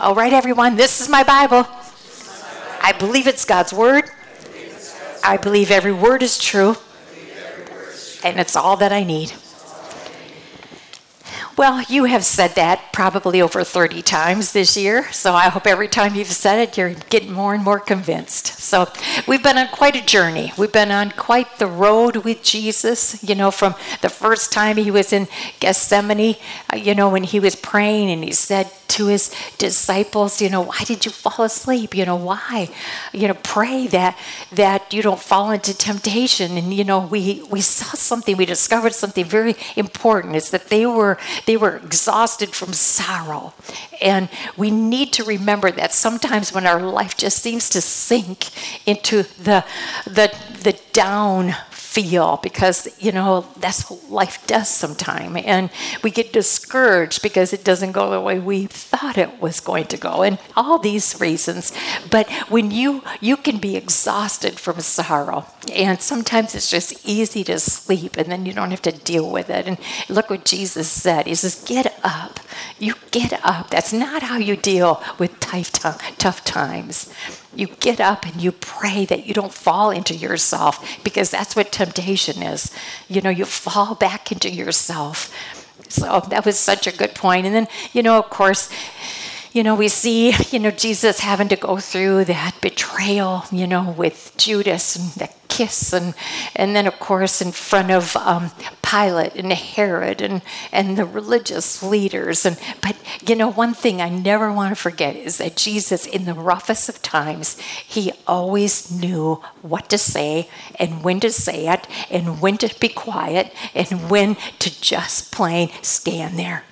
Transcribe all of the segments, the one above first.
All right, everyone, this is my Bible. I believe it's God's Word. I believe every word is true. And it's all that I need. Well, you have said that probably over 30 times this year, so I hope every time you've said it, you're getting more and more convinced. So, we've been on quite a journey. We've been on quite the road with Jesus, you know, from the first time he was in Gethsemane, uh, you know, when he was praying and he said, to his disciples, you know, why did you fall asleep? You know, why? You know, pray that that you don't fall into temptation. And you know, we we saw something, we discovered something very important is that they were they were exhausted from sorrow. And we need to remember that sometimes when our life just seems to sink into the the the down feel because you know that's what life does sometimes and we get discouraged because it doesn't go the way we thought it was going to go and all these reasons. But when you you can be exhausted from sorrow and sometimes it's just easy to sleep and then you don't have to deal with it. And look what jesus said. He says get up. You get up. That's not how you deal with tough, tough times you get up and you pray that you don't fall into yourself because that's what temptation is. You know, you fall back into yourself. So that was such a good point. And then, you know, of course, you know, we see, you know, Jesus having to go through that betrayal, you know, with Judas and the kiss, and and then of course in front of um, Pilate and Herod and and the religious leaders. And but you know, one thing I never want to forget is that Jesus, in the roughest of times, he always knew what to say and when to say it, and when to be quiet, and when to just plain stand there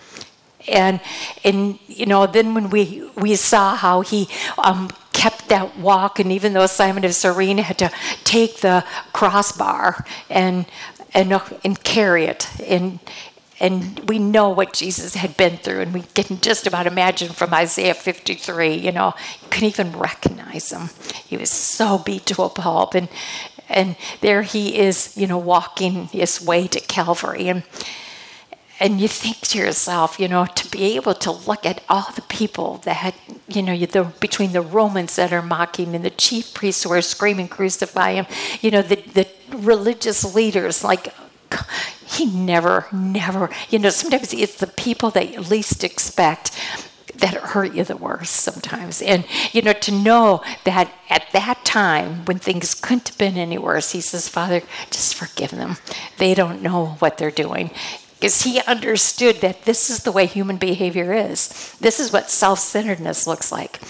and and you know then when we we saw how he um, kept that walk and even though simon of cyrene had to take the crossbar and and and carry it and and we know what Jesus had been through, and we can just about imagine from Isaiah 53, you know, you couldn't even recognize him. He was so beat to a pulp, and and there he is, you know, walking his way to Calvary. And and you think to yourself, you know, to be able to look at all the people that had, you know, the, between the Romans that are mocking and the chief priests who are screaming, crucify him, you know, the, the religious leaders, like, he never, never, you know, sometimes it's the people that you least expect that hurt you the worst sometimes. And, you know, to know that at that time when things couldn't have been any worse, he says, Father, just forgive them. They don't know what they're doing because he understood that this is the way human behavior is. This is what self centeredness looks like.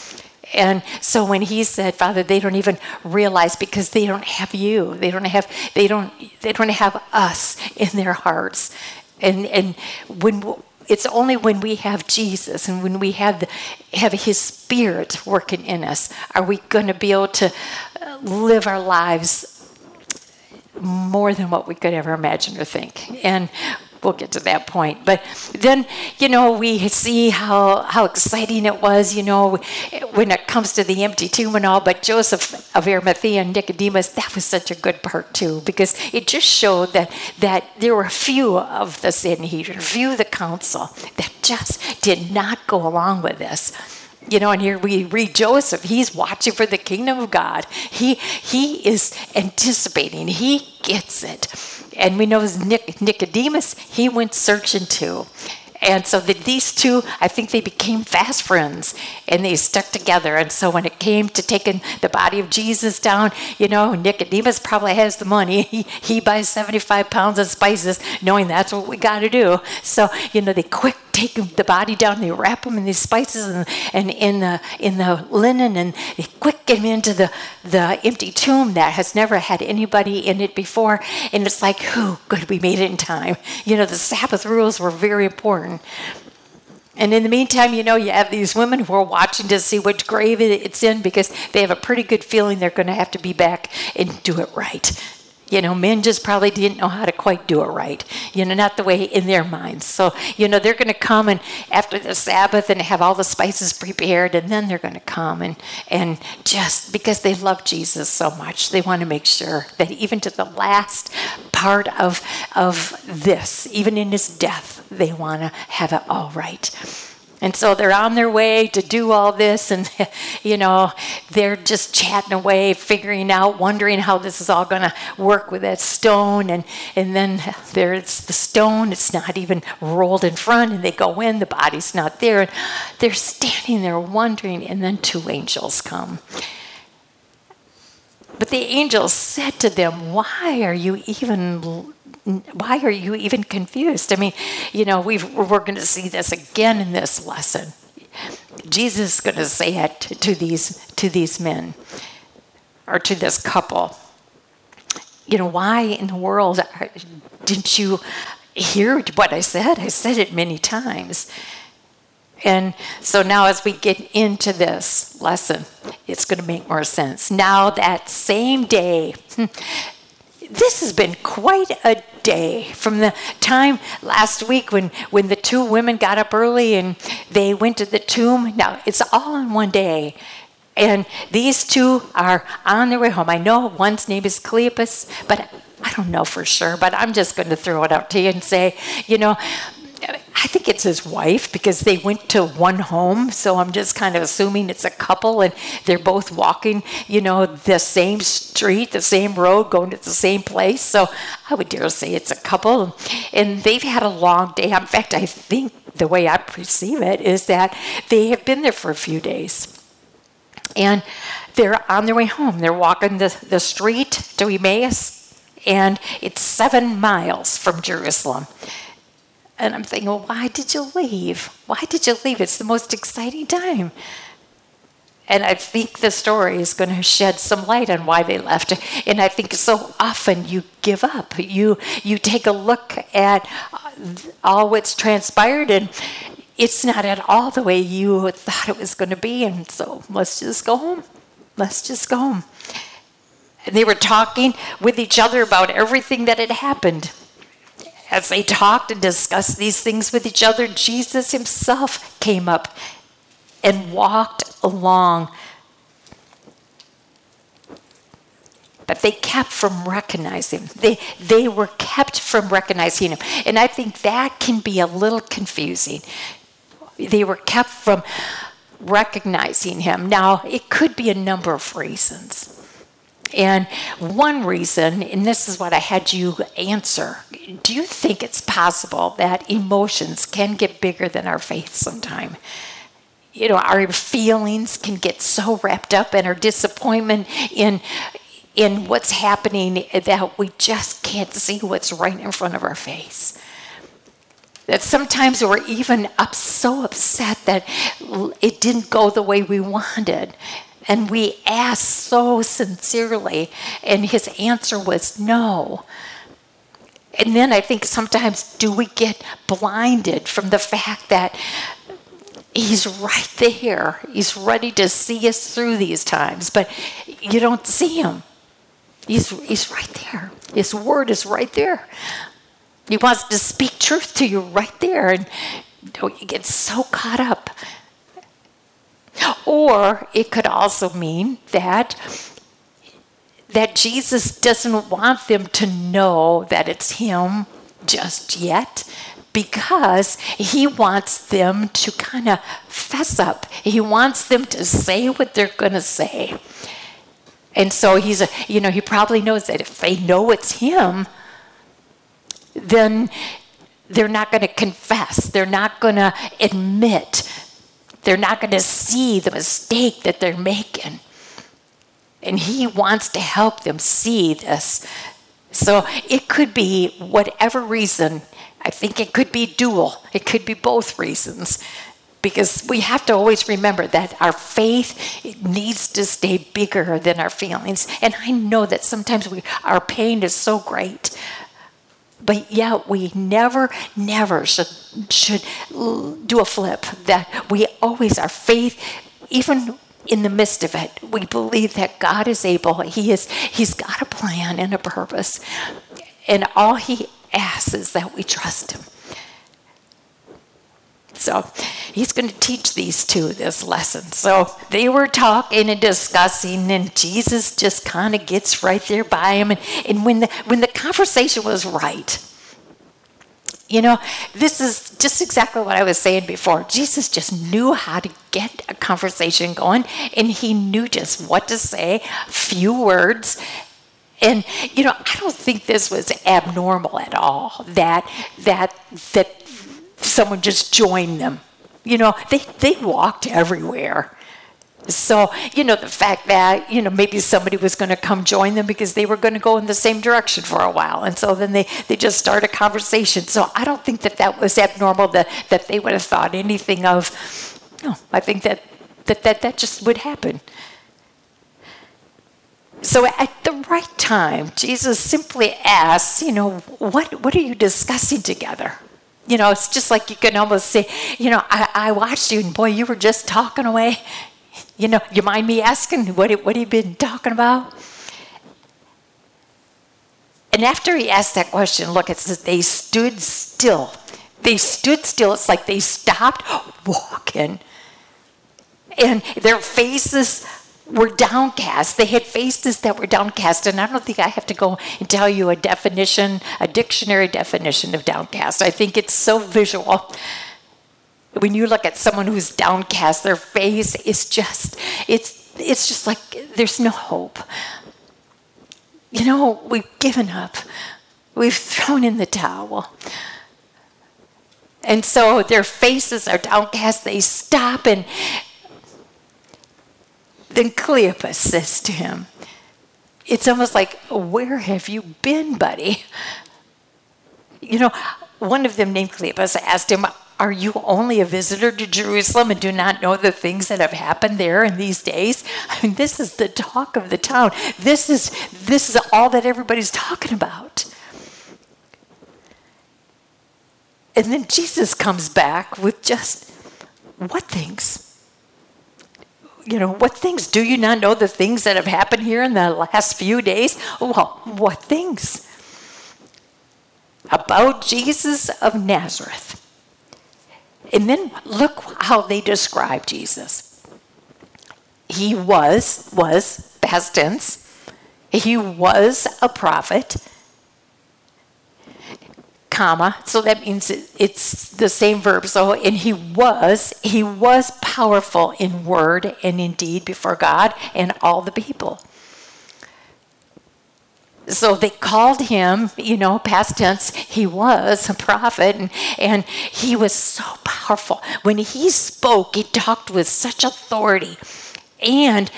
And so when he said, Father, they don't even realize because they don't have you. They don't have they don't they don't have us in their hearts. And and when it's only when we have Jesus and when we have the, have his spirit working in us are we going to be able to uh, live our lives more than what we could ever imagine or think. And we'll get to that point. But then, you know, we see how, how exciting it was, you know, when it comes to the empty tomb and all. But Joseph of Arimathea and Nicodemus, that was such a good part too, because it just showed that, that there were a few of the Sanhedrin, a few of the council that just did not go along with this you know and here we read joseph he's watching for the kingdom of god he he is anticipating he gets it and we know Nic- Nicodemus, he went searching too. And so the, these two, I think they became fast friends and they stuck together. And so when it came to taking the body of Jesus down, you know, Nicodemus probably has the money. He, he buys 75 pounds of spices, knowing that's what we got to do. So, you know, they quick take the body down, they wrap them in these spices and, and in the in the linen, and they quick get him into the the empty tomb that has never had anybody in it before. And it's like, oh, good we made it in time. You know, the Sabbath rules were very important. And in the meantime, you know, you have these women who are watching to see which grave it's in because they have a pretty good feeling they're going to have to be back and do it right. You know, men just probably didn't know how to quite do it right. You know, not the way in their minds. So, you know, they're going to come and after the Sabbath and have all the spices prepared, and then they're going to come and and just because they love Jesus so much, they want to make sure that even to the last part of of this, even in his death, they want to have it all right. And so they're on their way to do all this, and you know, they're just chatting away, figuring out, wondering how this is all going to work with that stone. And, and then there's the stone, it's not even rolled in front, and they go in, the body's not there. And they're standing there wondering, and then two angels come. But the angels said to them, Why are you even why are you even confused? I mean, you know, we we're going to see this again in this lesson. Jesus is going to say it to these to these men or to this couple. You know, why in the world uh, didn't you hear what I said? I said it many times. And so now, as we get into this lesson, it's going to make more sense. Now, that same day, this has been quite a day from the time last week when, when the two women got up early and they went to the tomb. Now, it's all in one day. And these two are on their way home. I know one's name is Cleopas, but I don't know for sure. But I'm just going to throw it out to you and say, you know, I think it's his wife because they went to one home. So I'm just kind of assuming it's a couple and they're both walking, you know, the same street, the same road, going to the same place. So I would dare say it's a couple. And they've had a long day. In fact, I think the way I perceive it is that they have been there for a few days. And they're on their way home. They're walking the, the street to Emmaus, and it's seven miles from Jerusalem. And I'm thinking, well, why did you leave? Why did you leave? It's the most exciting time. And I think the story is going to shed some light on why they left. And I think so often you give up. You you take a look at uh, all what's transpired, and it's not at all the way you thought it was going to be. And so let's just go home. Let's just go home. And they were talking with each other about everything that had happened. As they talked and discussed these things with each other, Jesus himself came up and walked along. But they kept from recognizing. They, they were kept from recognizing him. And I think that can be a little confusing. They were kept from recognizing him. Now, it could be a number of reasons. And one reason, and this is what I had you answer do you think it's possible that emotions can get bigger than our faith sometime? You know, our feelings can get so wrapped up in our disappointment in in what's happening that we just can't see what's right in front of our face. That sometimes we're even up so upset that it didn't go the way we wanted. And we asked so sincerely, and his answer was no. And then I think sometimes do we get blinded from the fact that he's right there. He's ready to see us through these times, but you don't see him. He's, he's right there. His word is right there. He wants to speak truth to you right there. And don't you get so caught up or it could also mean that that Jesus doesn't want them to know that it's him just yet because he wants them to kind of fess up. He wants them to say what they're going to say. And so he's a, you know, he probably knows that if they know it's him, then they're not going to confess. They're not going to admit they're not going to see the mistake that they're making. And He wants to help them see this. So it could be whatever reason. I think it could be dual, it could be both reasons. Because we have to always remember that our faith needs to stay bigger than our feelings. And I know that sometimes we, our pain is so great but yet we never, never should, should do a flip. That we always, our faith, even in the midst of it, we believe that God is able. He is, He's got a plan and a purpose. And all He asks is that we trust Him. So he's going to teach these two this lesson. So they were talking and discussing, and Jesus just kind of gets right there by him. And, and when, the, when the conversation was right, You know, this is just exactly what I was saying before. Jesus just knew how to get a conversation going, and he knew just what to say, few words. And you know, I don't think this was abnormal at all. That that that someone just joined them. You know, they they walked everywhere. So, you know, the fact that, you know, maybe somebody was going to come join them because they were going to go in the same direction for a while. And so then they, they just start a conversation. So I don't think that that was abnormal that, that they would have thought anything of, no, I think that that, that, that just would happen. So at the right time, Jesus simply asks, you know, what, what are you discussing together? You know, it's just like you can almost say, you know, I, I watched you and boy, you were just talking away. You know, you mind me asking what what have you been talking about? And after he asked that question, look, it says they stood still. They stood still. It's like they stopped walking. And their faces were downcast. They had faces that were downcast. And I don't think I have to go and tell you a definition, a dictionary definition of downcast. I think it's so visual when you look at someone who's downcast, their face is just, it's, it's just like there's no hope. You know, we've given up, we've thrown in the towel. And so their faces are downcast, they stop, and then Cleopas says to him, It's almost like, Where have you been, buddy? You know, one of them named Cleopas asked him, are you only a visitor to Jerusalem and do not know the things that have happened there in these days? I mean, this is the talk of the town. This is this is all that everybody's talking about. And then Jesus comes back with just what things? You know, what things? Do you not know the things that have happened here in the last few days? Well, what things? About Jesus of Nazareth and then look how they describe Jesus. He was, was, past tense, he was a prophet, comma, so that means it's the same verb. So, and he was, he was powerful in word and in deed before God and all the people. So they called him, you know, past tense, he was a prophet, and, and he was so powerful. When he spoke, he talked with such authority. And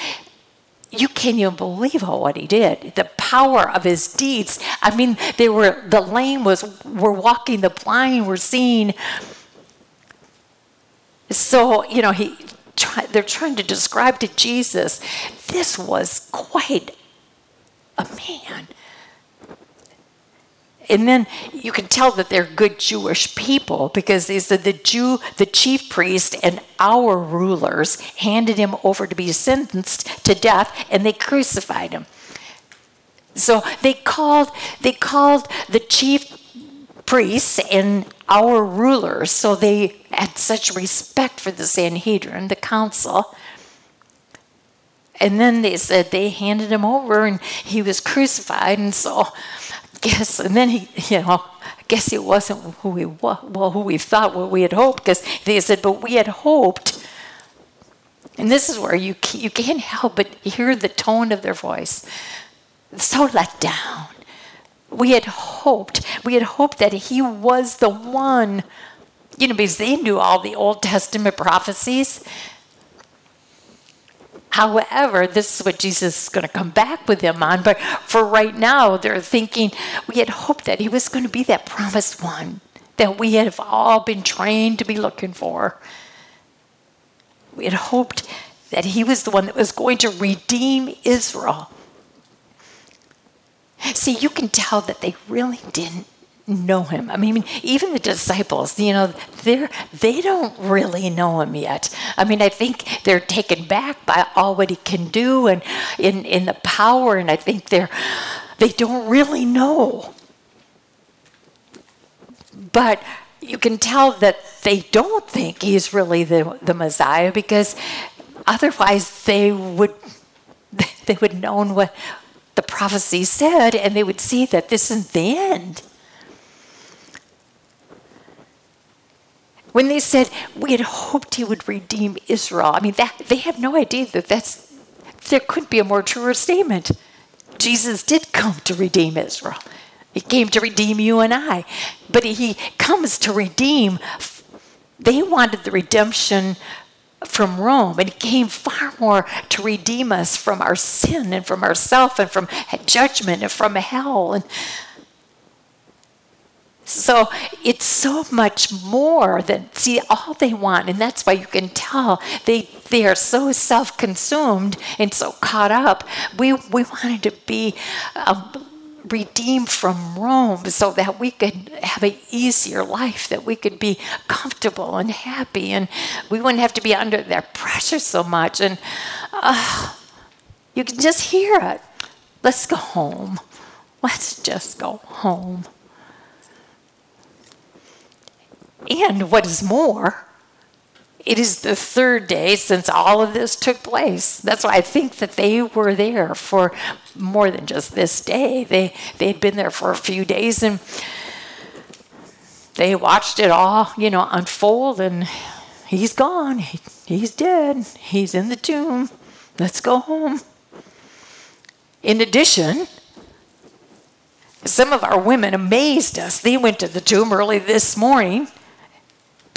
you can't even believe what he did. The power of his deeds. I mean, they were the lame was were walking, the blind were seeing. So, you know, he try, they're trying to describe to Jesus, this was quite a man and then you can tell that they're good Jewish people because they said the Jew, the chief priest, and our rulers handed him over to be sentenced to death, and they crucified him. So they called they called the chief priests and our rulers. So they had such respect for the Sanhedrin, the council. And then they said they handed him over and he was crucified. And so guess, and then he, you know, I guess it wasn't who we well who we thought what we had hoped because they said, but we had hoped. And this is where you you can't help but hear the tone of their voice. So let down. We had hoped. We had hoped that he was the one. You know, because they knew all the Old Testament prophecies. However, this is what Jesus is going to come back with them on. But for right now, they're thinking we had hoped that he was going to be that promised one that we have all been trained to be looking for. We had hoped that he was the one that was going to redeem Israel. See, you can tell that they really didn't know him. I mean, even the disciples, you know, they're they don't really know him yet. I mean, I think they're taken back by all what he can do and in in the power, and I think they're they don't really know. But you can tell that they don't think he's really the, the Messiah because otherwise they would they would known what the prophecy said and they would see that this is the end. When they said we had hoped he would redeem Israel. I mean, that, they have no idea that that's there couldn't be a more truer statement. Jesus did come to redeem Israel. He came to redeem you and I, but he comes to redeem. They wanted the redemption from Rome, and he came far more to redeem us from our sin and from ourself and from judgment and from hell. And so it's so much more than see all they want, and that's why you can tell they they are so self-consumed and so caught up. We we wanted to be. Um, redeemed from Rome so that we could have an easier life, that we could be comfortable and happy, and we wouldn't have to be under their pressure so much. And uh, you can just hear it. Let's go home. Let's just go home. And what is more, it is the third day since all of this took place. That's why I think that they were there for more than just this day. They they had been there for a few days and they watched it all, you know, unfold and he's gone. He, he's dead. He's in the tomb. Let's go home. In addition, some of our women amazed us. They went to the tomb early this morning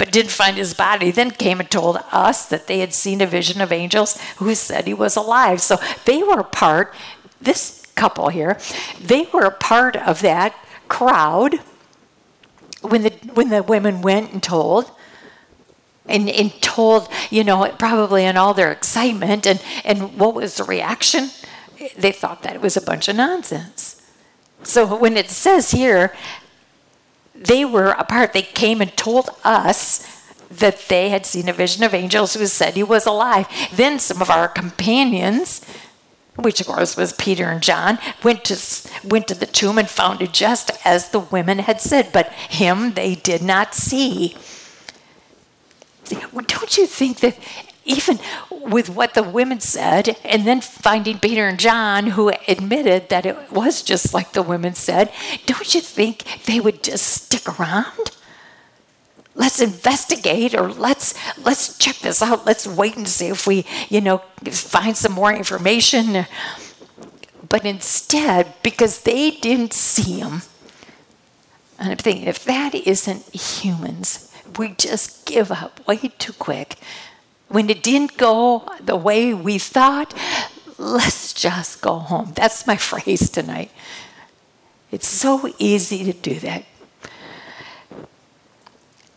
but didn't find his body, then came and told us that they had seen a vision of angels who said he was alive. So they were part, this couple here, they were a part of that crowd when the when the women went and told and, and told, you know, probably in all their excitement and, and what was the reaction? They thought that it was a bunch of nonsense. So when it says here they were a part. They came and told us that they had seen a vision of angels who said he was alive. Then some of our companions, which of course was Peter and John, went to went to the tomb and found it just as the women had said, but him they did not see. Don't you think that even with what the women said, and then finding Peter and John who admitted that it was just like the women said, don't you think they would just stick around? Let's investigate or let's let's check this out. Let's wait and see if we, you know, find some more information. But instead, because they didn't see him, and I'm thinking if that isn't humans, we just give up way too quick when it didn't go the way we thought, let's just go home. That's my phrase tonight. It's so easy to do that.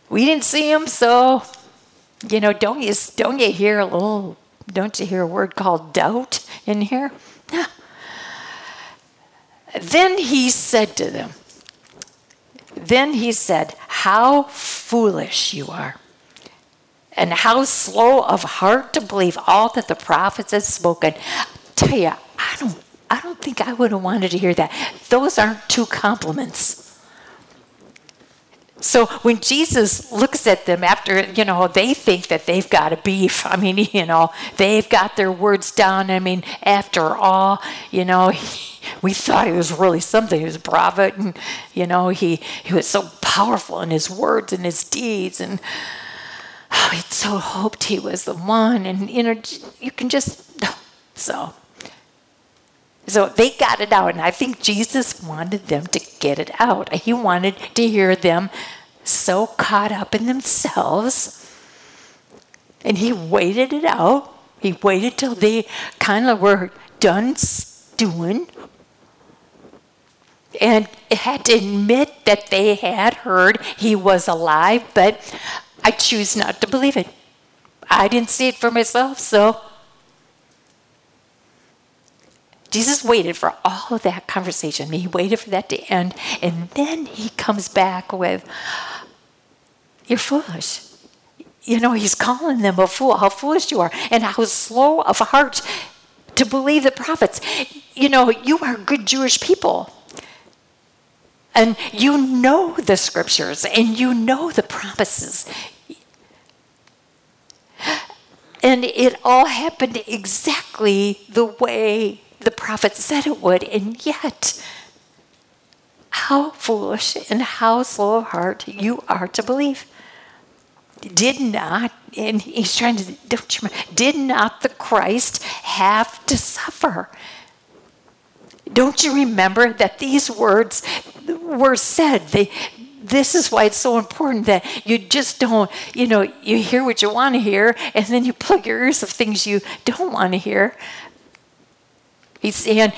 We didn't see him, so you know, don't you don't you hear a little don't you hear a word called doubt in here? Then he said to them, then he said, How foolish you are and how slow of heart to believe all that the prophets have spoken. I tell you, I don't, I don't think I would have wanted to hear that. Those aren't two compliments. So when Jesus looks at them after, you know, they think that they've got a beef. I mean, you know, they've got their words down. I mean, after all, you know, he, we thought he was really something. He was a prophet, and you know, he he was so powerful in his words and his deeds, and oh, he so hoped he was the one. And, you know, you can just, so. So they got it out, and I think Jesus wanted them to get it out. He wanted to hear them so caught up in themselves. And he waited it out. He waited till they kind of were done stewing and had to admit that they had heard he was alive, but I choose not to believe it. I didn't see it for myself, so Jesus waited for all of that conversation. He waited for that to end, and then he comes back with, You're foolish. You know, he's calling them a fool, how foolish you are, and how slow of heart to believe the prophets. You know, you are good Jewish people. And you know the scriptures and you know the promises. And it all happened exactly the way the prophet said it would. And yet, how foolish and how slow of heart you are to believe. did not, and he's trying to, don't you remember, did not the Christ have to suffer? Don't you remember that these words were said? They, this is why it's so important that you just don't, you know, you hear what you want to hear and then you plug your ears of things you don't want to hear. He's saying,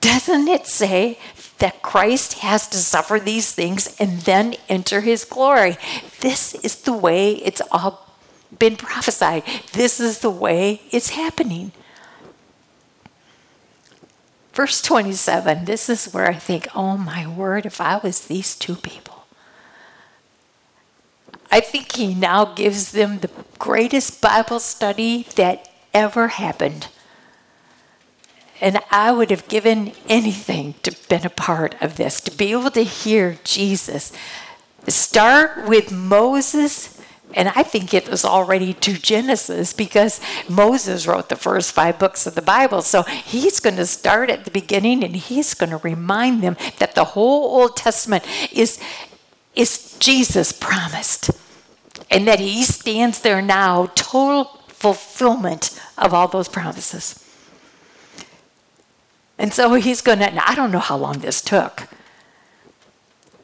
doesn't it say that Christ has to suffer these things and then enter his glory? This is the way it's all been prophesied. This is the way it's happening. Verse 27, this is where I think, oh my word, if I was these two people. I think he now gives them the greatest Bible study that ever happened. And I would have given anything to been a part of this, to be able to hear Jesus start with Moses and I think it was already to Genesis because Moses wrote the first five books of the Bible. So he's going to start at the beginning and he's going to remind them that the whole Old Testament is, is Jesus promised. And that he stands there now, total fulfillment of all those promises. And so he's going to, I don't know how long this took,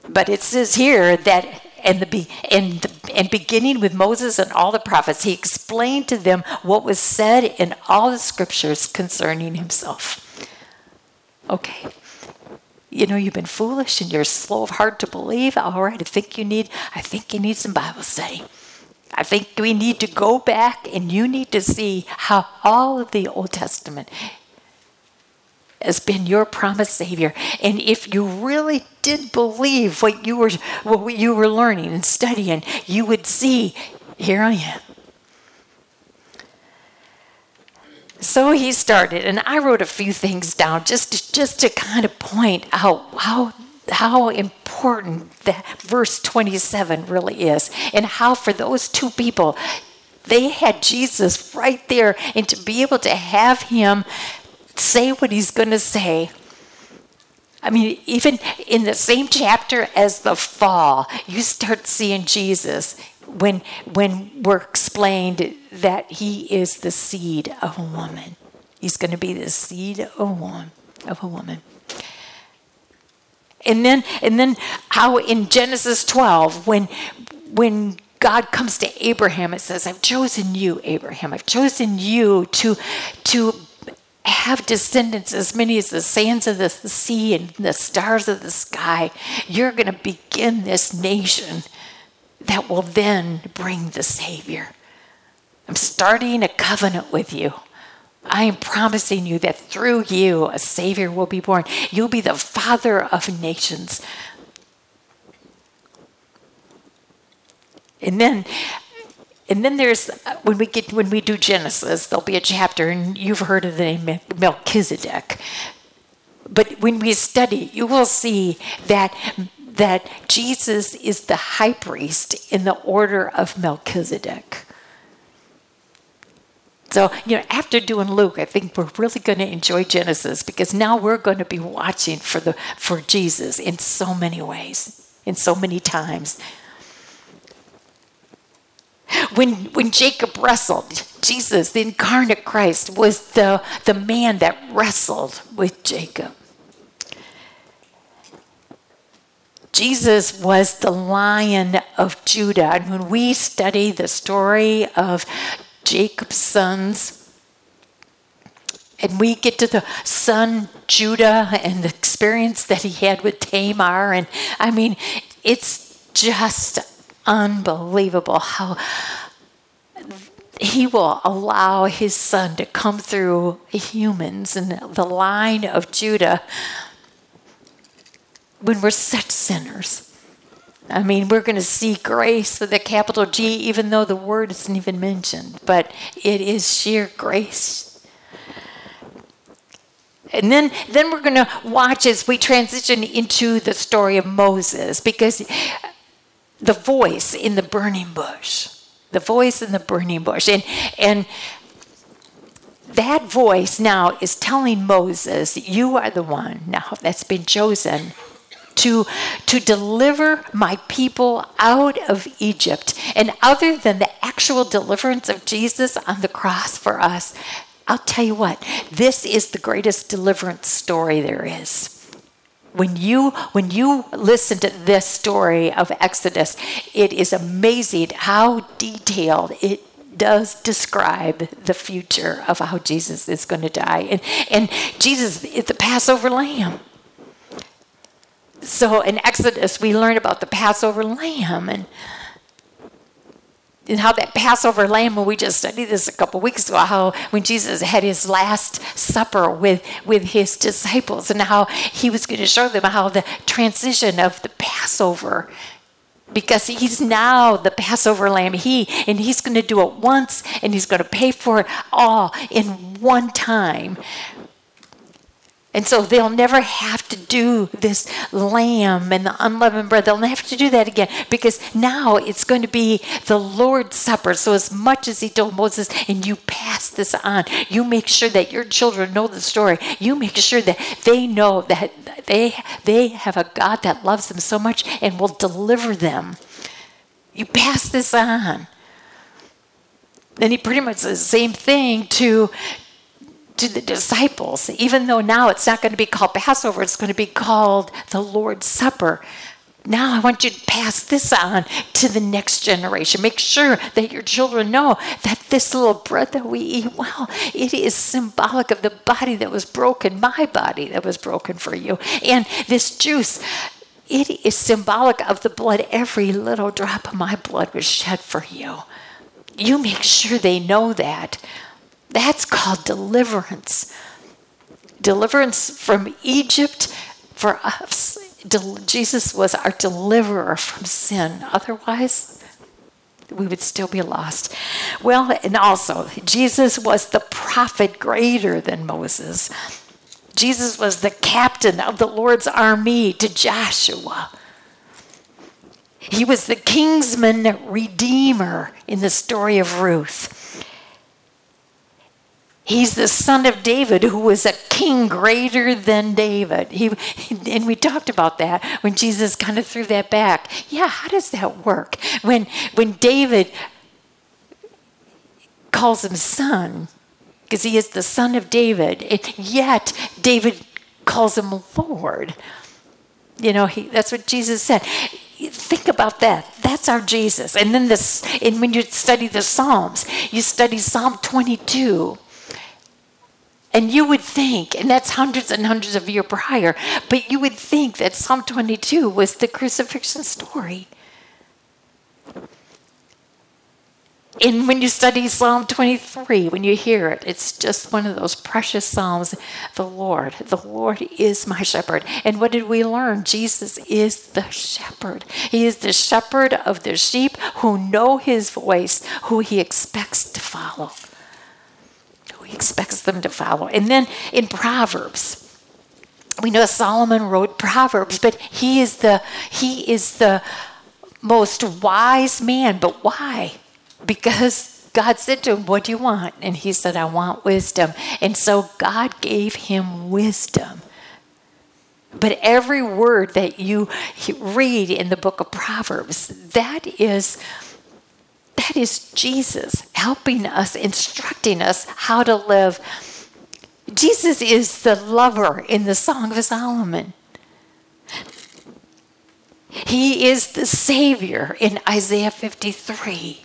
but it says here that and the and beginning with Moses and all the prophets, he explained to them what was said in all the scriptures concerning himself. Okay. You know, you've been foolish and you're slow of heart to believe. All right, I think you need I think you need some Bible study. I think we need to go back and you need to see how all of the Old Testament has been your promised Savior. And if you really did believe what you were what you were learning and studying, you would see, here I am. So he started, and I wrote a few things down just to, just to kind of point out how how important that verse 27 really is, and how for those two people, they had Jesus right there, and to be able to have him say what he's going to say. I mean, even in the same chapter as the fall, you start seeing Jesus when when we're explained that he is the seed of a woman. He's going to be the seed of a woman, of a woman. And then and then how in Genesis 12 when when God comes to Abraham, it says, I've chosen you, Abraham. I've chosen you to, to have descendants as many as the sands of the sea and the stars of the sky. You're going to begin this nation that will then bring the Savior. I'm starting a covenant with you. I am promising you that through you a Savior will be born. You'll be the father of nations. And then and then there's when we get when we do Genesis, there'll be a chapter, and you've heard of the name Melchizedek. But when we study, you will see that that Jesus is the high priest in the order of Melchizedek. So, you know, after doing Luke, I think we're really going to enjoy Genesis because now we're going to be watching for the for Jesus in so many ways, in so many times. When, when Jacob wrestled, Jesus, the incarnate Christ, was the, the man that wrestled with Jacob. Jesus was the lion of Judah. And when we study the story of Jacob's sons, and we get to the son Judah and the experience that he had with Tamar, and I mean, it's just unbelievable how he will allow his son to come through humans and the line of Judah when we're such sinners. I mean, we're going to see grace with a capital G, even though the word isn't even mentioned, but it is sheer grace. And then, then we're going to watch as we transition into the story of Moses, because the voice in the burning bush. The voice in the burning bush. And, and that voice now is telling Moses, You are the one now that's been chosen to, to deliver my people out of Egypt. And other than the actual deliverance of Jesus on the cross for us, I'll tell you what, this is the greatest deliverance story there is. When you when you listen to this story of Exodus, it is amazing how detailed it does describe the future of how Jesus is going to die. And, and Jesus is the Passover lamb. So in Exodus, we learn about the Passover lamb and, and how that Passover lamb, when we just studied this a couple weeks ago, how when Jesus had his last supper with, with his disciples and how he was going to show them how the transition of the Passover because he's now the Passover lamb. He and he's going to do it once and he's going to pay for it all in one time. And so they'll never have to do this lamb and the unleavened bread. They'll never have to do that again because now it's going to be the Lord's Supper. So, as much as he told Moses, and you pass this on, you make sure that your children know the story. You make sure that they know that they, they have a God that loves them so much and will deliver them. You pass this on. Then he pretty much says the same thing to, to the disciples, even though now it's not going to be called Passover, it's going to be called the Lord's Supper. Now I want you to pass this on to the next generation. Make sure that your children know that this little bread that we eat, well, it is symbolic of the body that was broken, my body that was broken for you. And this juice, it is symbolic of the blood. Every little drop of my blood was shed for you. You make sure they know that. That's called deliverance. Deliverance from Egypt for us. Jesus was our deliverer from sin. Otherwise, we would still be lost. Well, and also, Jesus was the prophet greater than Moses. Jesus was the captain of the Lord's army to Joshua. He was the kinsman redeemer in the story of Ruth. He's the son of David, who was a king greater than David. He, and we talked about that when Jesus kind of threw that back. Yeah, how does that work? When, when David calls him son, because he is the son of David, yet David calls him Lord. You know, he, that's what Jesus said think about that that's our jesus and then this and when you study the psalms you study psalm 22 and you would think, and that's hundreds and hundreds of years prior, but you would think that Psalm 22 was the crucifixion story. And when you study Psalm 23, when you hear it, it's just one of those precious Psalms. The Lord, the Lord is my shepherd. And what did we learn? Jesus is the shepherd. He is the shepherd of the sheep who know his voice, who he expects to follow he expects them to follow. And then in Proverbs, we know Solomon wrote Proverbs, but he is the he is the most wise man. But why? Because God said to him, What do you want? And he said, I want wisdom. And so God gave him wisdom. But every word that you read in the book of Proverbs, that is that is Jesus helping us, instructing us how to live. Jesus is the lover in the Song of Solomon. He is the Savior in Isaiah 53.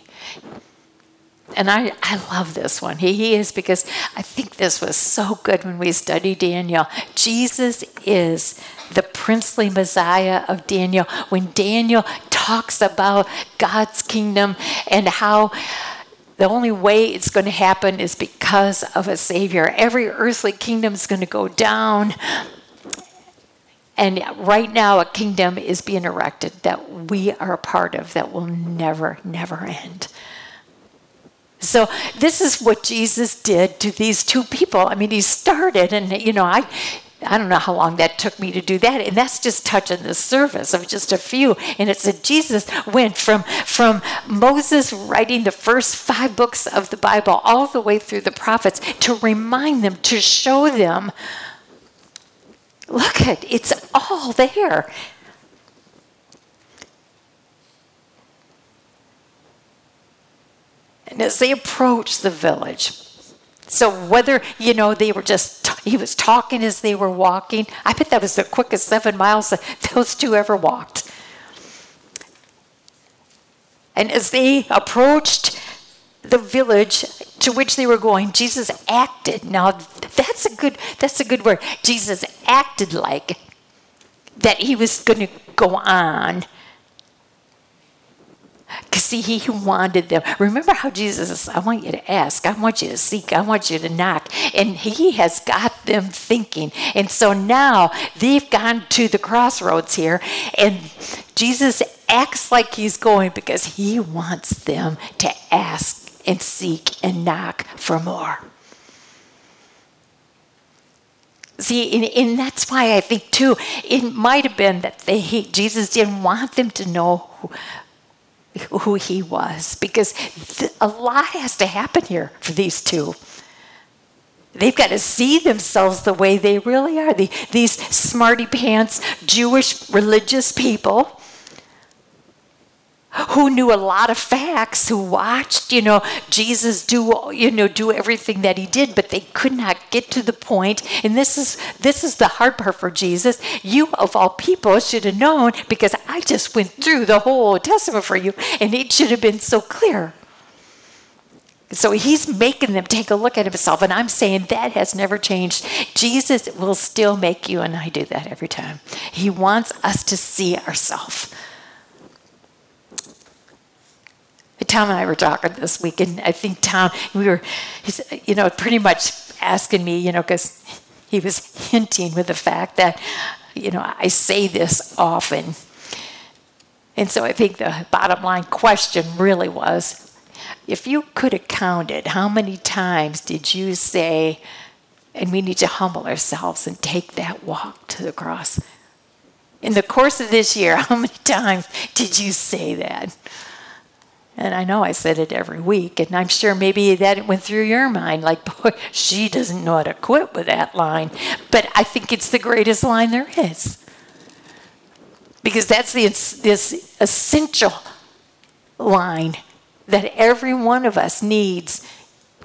And I, I love this one. He, he is because I think this was so good when we studied Daniel. Jesus is the princely Messiah of Daniel. When Daniel talks about God's kingdom and how the only way it's going to happen is because of a Savior. Every earthly kingdom is going to go down. And right now, a kingdom is being erected that we are a part of that will never, never end. So this is what Jesus did to these two people. I mean, he started, and you know, I. I don't know how long that took me to do that, and that's just touching the surface of just a few. And it said Jesus went from from Moses writing the first five books of the Bible all the way through the prophets to remind them, to show them, look at it's all there. And as they approached the village, so whether, you know, they were just, he was talking as they were walking, I bet that was the quickest seven miles that those two ever walked. And as they approached the village to which they were going, Jesus acted. Now that's a good that's a good word. Jesus acted like that he was going to go on see, he wanted them. Remember how Jesus says, I want you to ask, I want you to seek, I want you to knock. And he has got them thinking. And so now they've gone to the crossroads here, and Jesus acts like he's going because he wants them to ask and seek and knock for more. See, and, and, that's why I think too, it might have been that they, Jesus didn't want them to know who, who he was because th- a lot has to happen here for these two. They've got to see themselves the way they really are. The, these smarty pants Jewish religious people who knew a lot of facts, who watched, you know, Jesus do, you know, do everything that he did, but they could not get to the point. And this is this is the hard part for Jesus. You of all people should have known because I just went through the whole Testament for you, and it should have been so clear. So he's making them take a look at himself, and I'm saying that has never changed. Jesus will still make you and I do that every time. He wants us to see ourselves. Tom and I were talking this week, and I think Tom, we were, you know, pretty much asking me, you know, because he was hinting with the fact that, you know, I say this often. And so I think the bottom line question really was if you could have counted, how many times did you say, and we need to humble ourselves and take that walk to the cross? In the course of this year, how many times did you say that? And I know I said it every week, and I'm sure maybe that went through your mind like, boy, she doesn't know how to quit with that line. But I think it's the greatest line there is. Because that's the, this essential line that every one of us needs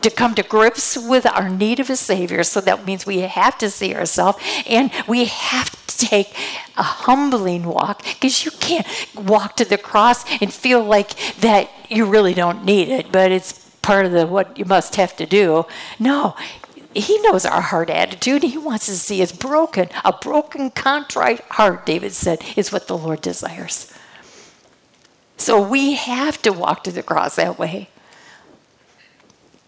to come to grips with our need of a Savior. So that means we have to see ourselves and we have to take a humbling walk because you can't walk to the cross and feel like that you really don't need it, but it's part of the what you must have to do. No, he knows our heart attitude. He wants to see us broken. A broken, contrite heart, David said, is what the Lord desires. So we have to walk to the cross that way.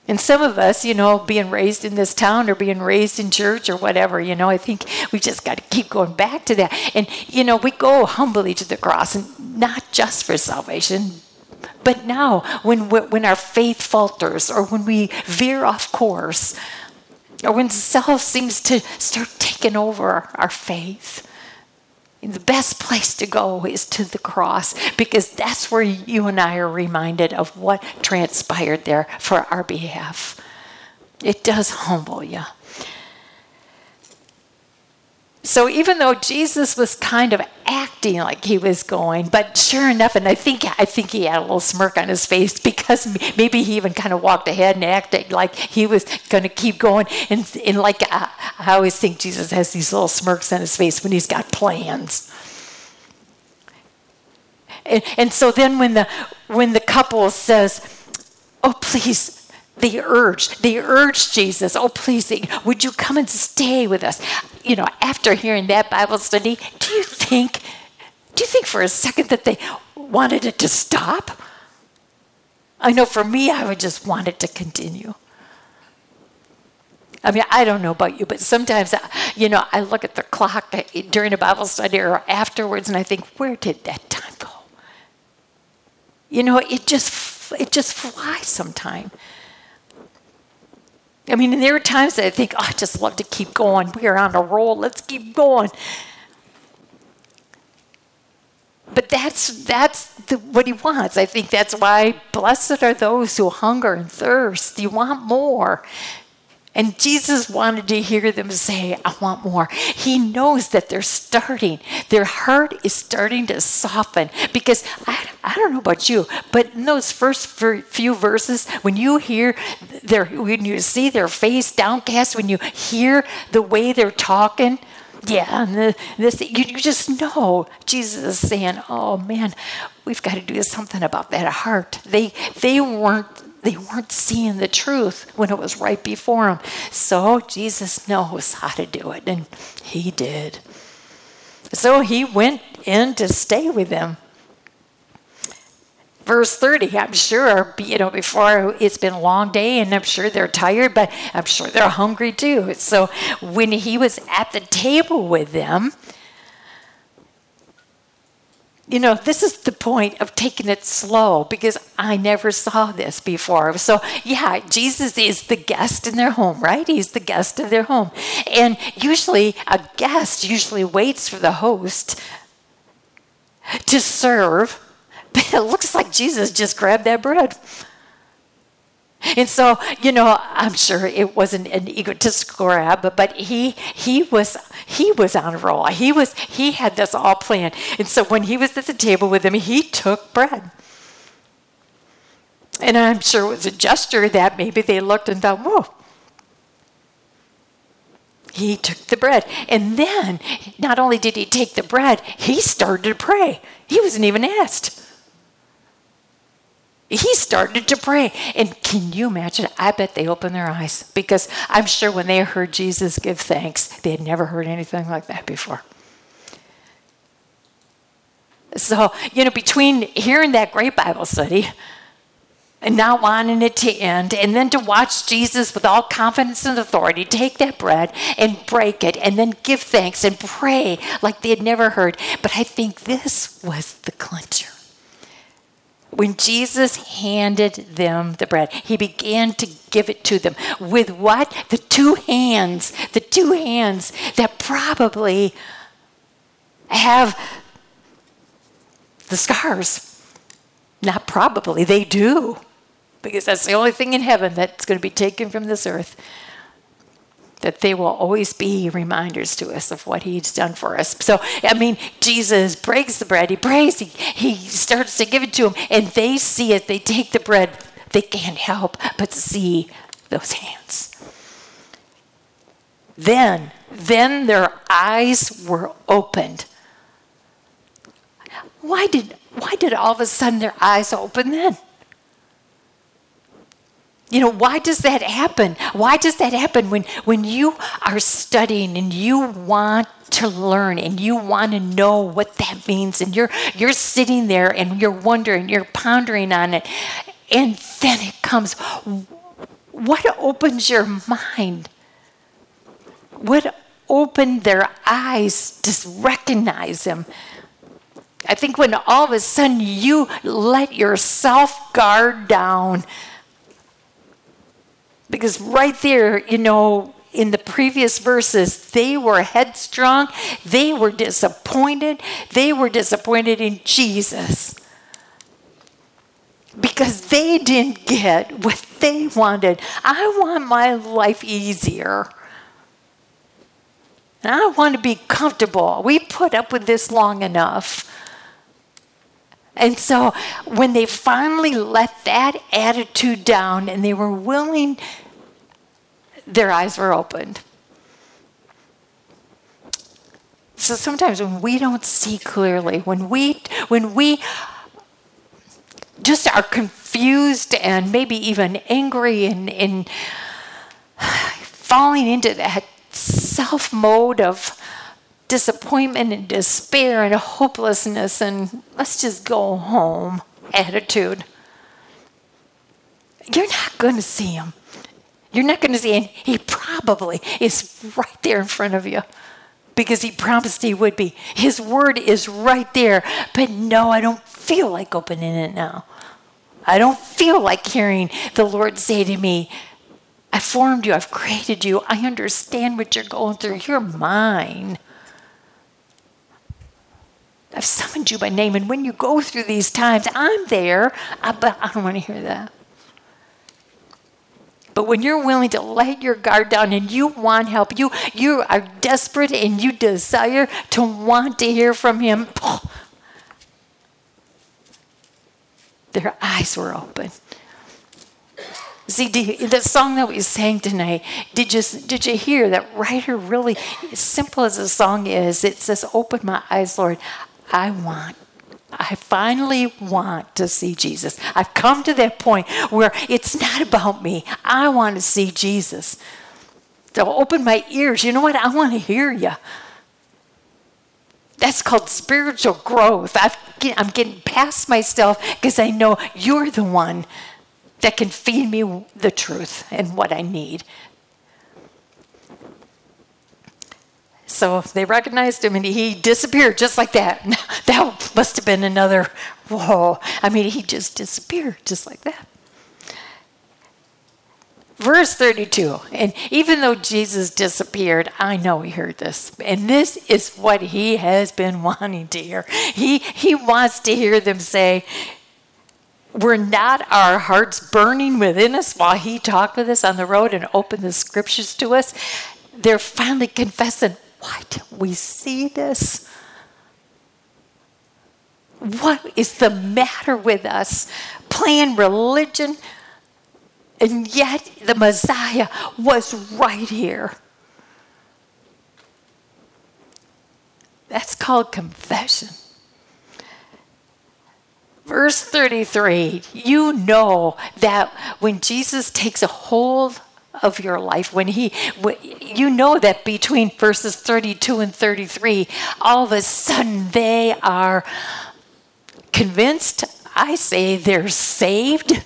And some of us, you know, being raised in this town or being raised in church or whatever, you know, I think we just got to keep going back to that. And, you know, we go humbly to the cross, and not just for salvation, but now when, when our faith falters or when we veer off course or when self seems to start taking over our faith, the best place to go is to the cross because that's where you and I are reminded of what transpired there for our behalf. It does humble you. So even though Jesus was kind of acting like he was going, but sure enough, and I think I think he had a little smirk on his face because maybe he even kind of walked ahead and acted like he was going to keep going. And, and like I, I always think Jesus has these little smirks on his face when he's got plans. And, and so then when the when the couple says, "Oh please," they urge. they urged Jesus, oh, please, would you come and stay with us? You know, after hearing that Bible study, do you think, do you think for a second that they wanted it to stop? I know for me, I would just want it to continue. I mean, I don't know about you, but sometimes, uh, you know, I look at the clock during a Bible study or afterwards, and I think, where did that time go? You know, it just it just flies sometimes. I mean, there are times that I think, oh, I just love to keep going. We are on a roll. Let's keep going. But that's that's the, what he wants. I think that's why blessed are those who hunger and thirst. You want more. And Jesus wanted to hear them say, I want more. He knows that they're starting, their heart is starting to soften. Because I, I don't know about you, but in those first few verses, when you hear their, when you see their face downcast, when you hear the way they're talking, yeah, and the, this you, you just know Jesus is saying, "Oh man, we've got to do something about that heart." They they weren't they weren't seeing the truth when it was right before them. So Jesus knows how to do it, and he did. So he went in to stay with them. Verse 30, I'm sure, you know, before it's been a long day and I'm sure they're tired, but I'm sure they're hungry too. So when he was at the table with them, you know, this is the point of taking it slow because I never saw this before. So, yeah, Jesus is the guest in their home, right? He's the guest of their home. And usually, a guest usually waits for the host to serve, but it looks like Jesus just grabbed that bread. And so, you know, I'm sure it wasn't an egotistical grab, but, but he he was he was on a roll. He was he had this all planned. And so when he was at the table with them, he took bread. And I'm sure it was a gesture that maybe they looked and thought, whoa. He took the bread. And then not only did he take the bread, he started to pray. He wasn't even asked he started to pray. And can you imagine? I bet they opened their eyes because I'm sure when they heard Jesus give thanks, they had never heard anything like that before. So, you know, between hearing that great Bible study and not wanting it to end, and then to watch Jesus with all confidence and authority take that bread and break it and then give thanks and pray like they had never heard. But I think this was the clincher when Jesus handed them the bread, he began to give it to them with what? The two hands, the two hands that probably have the scars. Not probably, they do, because that's the only thing in heaven that's going to be taken from this earth that they will always be reminders to us of what he's done for us. So, I mean, Jesus breaks the bread, he prays, he, he starts to give it to them, and they see it. They take the bread, they can't help but see those hands. Then, then their eyes were opened. Why did, why did all of a sudden their eyes open then? You know, why does that happen? Why does that happen when, when you are studying and you want to learn and you want to know what that means and you're you're sitting there and you're wondering, you're pondering on it, and then it comes. What opens your mind? What opened their eyes to recognize him? I think when all of a sudden you let your self guard down because right there, you know, in the previous verses, they were headstrong, they were disappointed, they were disappointed in Jesus because they didn't get what they wanted. I want my life easier. And I want to be comfortable. We put up with this long enough. And so when they finally let that attitude down and they were willing, their eyes were opened. So sometimes when we don't see clearly, when we when we just are confused and maybe even angry and, and falling into that self mode of disappointment and despair and hopelessness and let's just go home attitude, you're not going to see him. You're not going to see him. He probably is right there in front of you because he promised he would be. His word is right there. But no, I don't feel like opening it now. I don't feel like hearing the Lord say to me, I formed you, I've created you, I understand what you're going through, you're mine. I've summoned you by name, and when you go through these times, I'm there, uh, but I don't want to hear that. But when you're willing to let your guard down and you want help, you you are desperate and you desire to want to hear from him, their eyes were open. See, the song that we sang tonight, did you, did you hear that writer really, as simple as the song is, it says, Open my eyes, Lord. I want I finally want to see Jesus. I've come to that point where it's not about me. I want to see Jesus. So open my ears. You know what? I want to hear you. That's called spiritual growth. i am getting past myself because I know you're the one that can feed me the truth and what I need. So they recognized him and he disappeared just like that. That must have been another, whoa. I mean, he just disappeared just like that. Verse 32, and even though Jesus disappeared, I know he heard this. And this is what he has been wanting to hear. He, he wants to hear them say, were not our hearts burning within us while he talked with us on the road and opened the scriptures to us? They're finally confessing, why don't we see this? What is the matter with us? Playing religion, and yet the Messiah was right here. That's called confession. Verse 33 you know that when Jesus takes a hold of your life when he you know that between verses 32 and 33 all of a sudden they are convinced i say they're saved.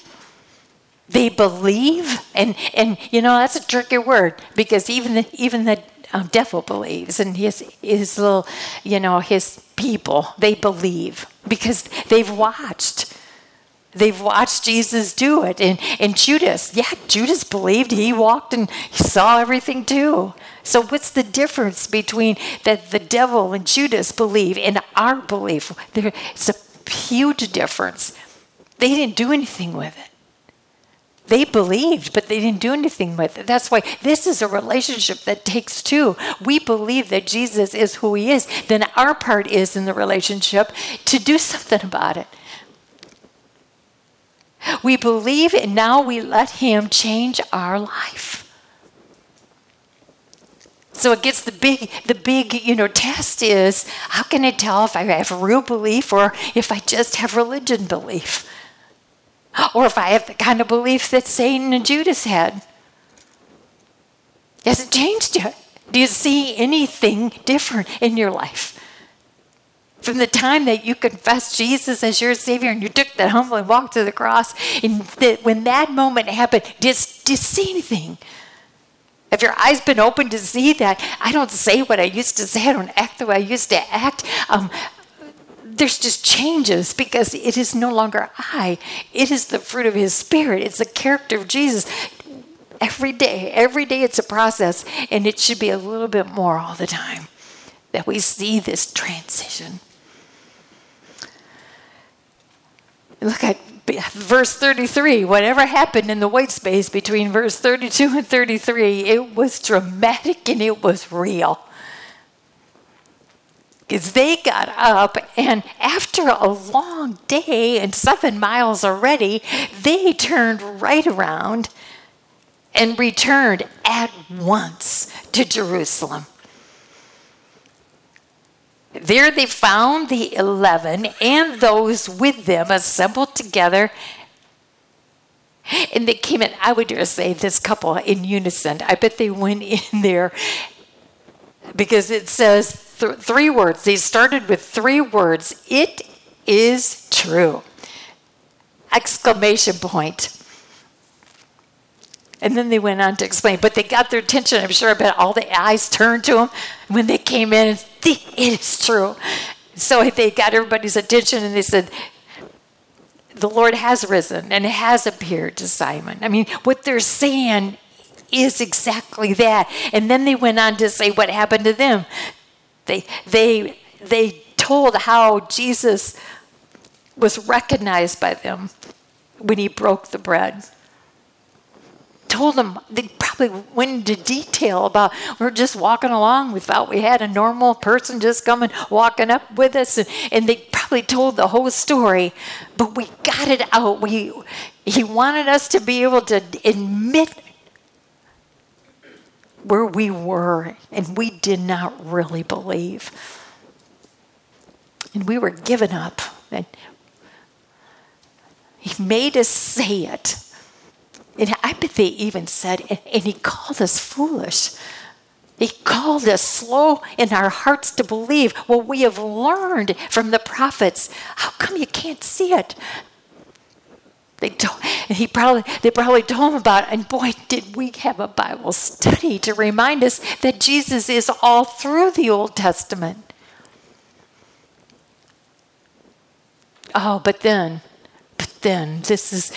They believe. And and you know that's a tricky word because even the, even the um, devil believes and his his little you know his people they believe because they've watched They've watched Jesus do it. And, and Judas, yeah, Judas believed. He walked and he saw everything too. So, what's the difference between that the devil and Judas believe and our belief? There, it's a huge difference. They didn't do anything with it. They believed, but they didn't do anything with it. That's why this is a relationship that takes two. We believe that Jesus is who he is. Then our part is in the relationship to do something about it. We believe and now we let Him change our life. So it gets the big, the big, you know, test is how can I tell if I have real belief or if I just have religion belief? Or if I have the kind of belief that Satan and Judas had. Has it changed yet? Do you see anything different in your life? From the time that you confessed Jesus as your Savior and you took that humble and walk to the cross, and that when that moment happened, did, did you see anything? Have your eyes been open to see that I don't say what I used to say, I don't act the way I used to act? Um, there's just changes because it is no longer I. It is the fruit of His Spirit. It's the character of Jesus. Every day, every day it's a process, and it should be a little bit more all the time that we see this transition. Look at verse 33. Whatever happened in the white space between verse 32 and 33, it was dramatic and it was real. Because they got up, and after a long day and seven miles already, they turned right around and returned at once to Jerusalem. There they found the eleven and those with them assembled together. And they came in, I would dare say, this couple in unison. I bet they went in there because it says th- three words. They started with three words It is true! Exclamation point. And then they went on to explain, but they got their attention. I'm sure about all the eyes turned to them when they came in. It is true. So they got everybody's attention and they said, the Lord has risen and has appeared to Simon. I mean, what they're saying is exactly that. And then they went on to say what happened to them. They they they told how Jesus was recognized by them when he broke the bread told them, they probably went into detail about we're just walking along. We thought we had a normal person just coming, walking up with us. And, and they probably told the whole story, but we got it out. We, he wanted us to be able to admit where we were, and we did not really believe. And we were given up. And he made us say it. And I bet they even said, and he called us foolish. He called us slow in our hearts to believe what we have learned from the prophets. How come you can't see it? They told, he probably, they probably told him about it. And boy, did we have a Bible study to remind us that Jesus is all through the Old Testament. Oh, but then, but then, this is,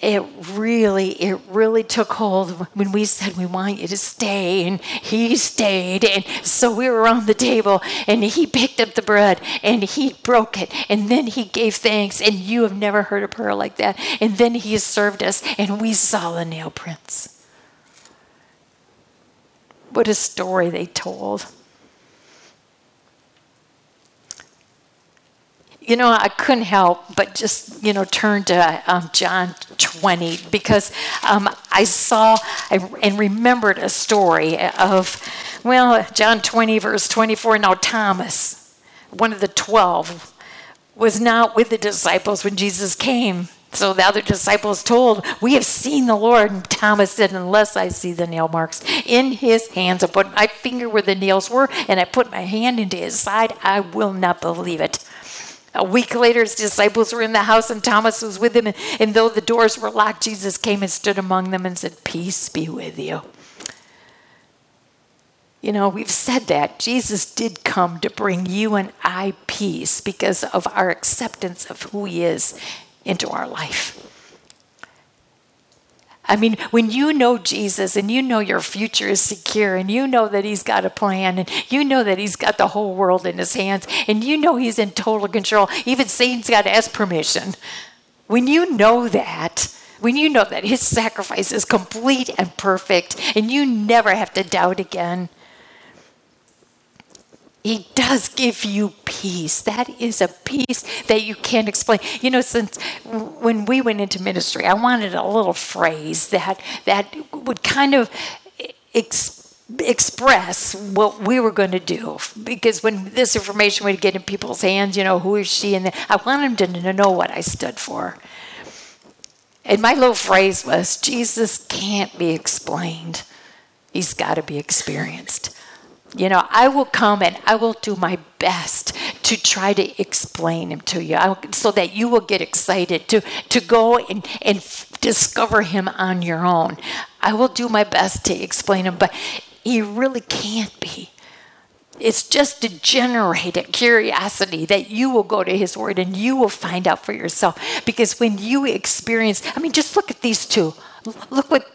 it really, it really took hold when we said we want you to stay, and he stayed, and so we were on the table, and he picked up the bread and he broke it, and then he gave thanks, and you have never heard a prayer like that, and then he served us, and we saw the nail prints. What a story they told. You know, I couldn't help but just, you know, turn to um, John 20 because um, I saw and remembered a story of, well, John 20, verse 24. Now, Thomas, one of the 12, was not with the disciples when Jesus came. So the other disciples told, We have seen the Lord. And Thomas said, Unless I see the nail marks in his hands, I put my finger where the nails were, and I put my hand into his side, I will not believe it. A week later, his disciples were in the house and Thomas was with them. And, and though the doors were locked, Jesus came and stood among them and said, Peace be with you. You know, we've said that. Jesus did come to bring you and I peace because of our acceptance of who he is into our life. I mean, when you know Jesus and you know your future is secure and you know that He's got a plan and you know that He's got the whole world in His hands and you know He's in total control, even Satan's got to ask permission. When you know that, when you know that His sacrifice is complete and perfect and you never have to doubt again, he does give you peace. That is a peace that you can't explain. You know, since when we went into ministry, I wanted a little phrase that that would kind of ex- express what we were going to do. Because when this information would get in people's hands, you know, who is she? And I wanted them to know what I stood for. And my little phrase was Jesus can't be explained, he's got to be experienced. You know, I will come and I will do my best to try to explain him to you so that you will get excited to, to go and, and discover him on your own. I will do my best to explain him, but he really can't be. It's just to generate a curiosity that you will go to his word and you will find out for yourself. Because when you experience, I mean, just look at these two. Look what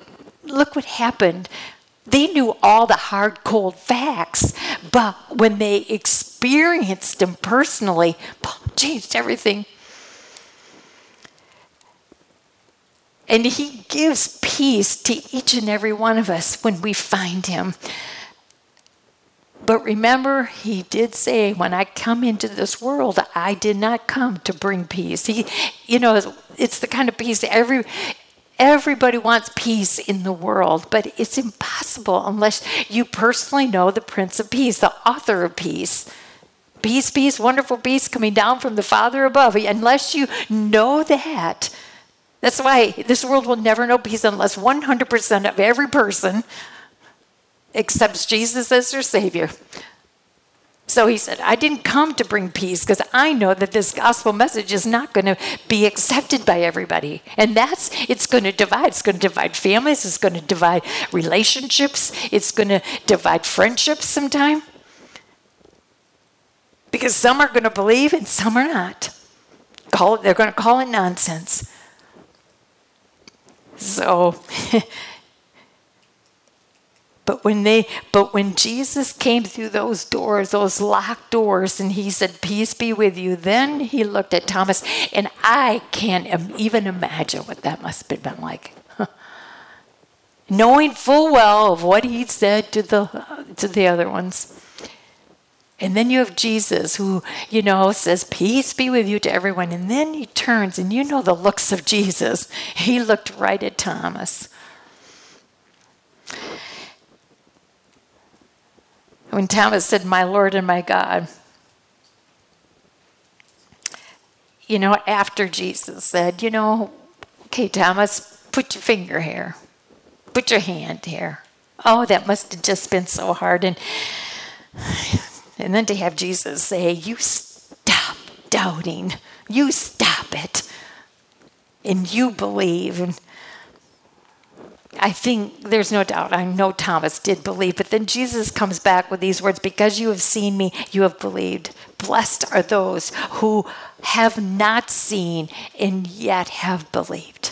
look what happened they knew all the hard, cold facts, but when they experienced them personally, changed everything. And He gives peace to each and every one of us when we find Him. But remember, He did say, when I come into this world, I did not come to bring peace. He, you know, it's the kind of peace every Everybody wants peace in the world, but it's impossible unless you personally know the Prince of Peace, the author of peace. Peace, peace, wonderful peace coming down from the Father above. Unless you know that, that's why this world will never know peace unless 100% of every person accepts Jesus as their Savior. So he said, I didn't come to bring peace because I know that this gospel message is not going to be accepted by everybody. And that's, it's going to divide. It's going to divide families. It's going to divide relationships. It's going to divide friendships sometime. Because some are going to believe and some are not. Call it, they're going to call it nonsense. So But when they but when Jesus came through those doors, those locked doors, and he said, Peace be with you, then he looked at Thomas, and I can't even imagine what that must have been like. knowing full well of what he said to the to the other ones. And then you have Jesus who, you know, says, Peace be with you to everyone. And then he turns, and you know the looks of Jesus. He looked right at Thomas. When Thomas said, My Lord and my God, you know, after Jesus said, You know, okay, Thomas, put your finger here, put your hand here. Oh, that must have just been so hard. And and then to have Jesus say, You stop doubting, you stop it, and you believe. And I think there's no doubt, I know Thomas did believe, but then Jesus comes back with these words Because you have seen me, you have believed. Blessed are those who have not seen and yet have believed.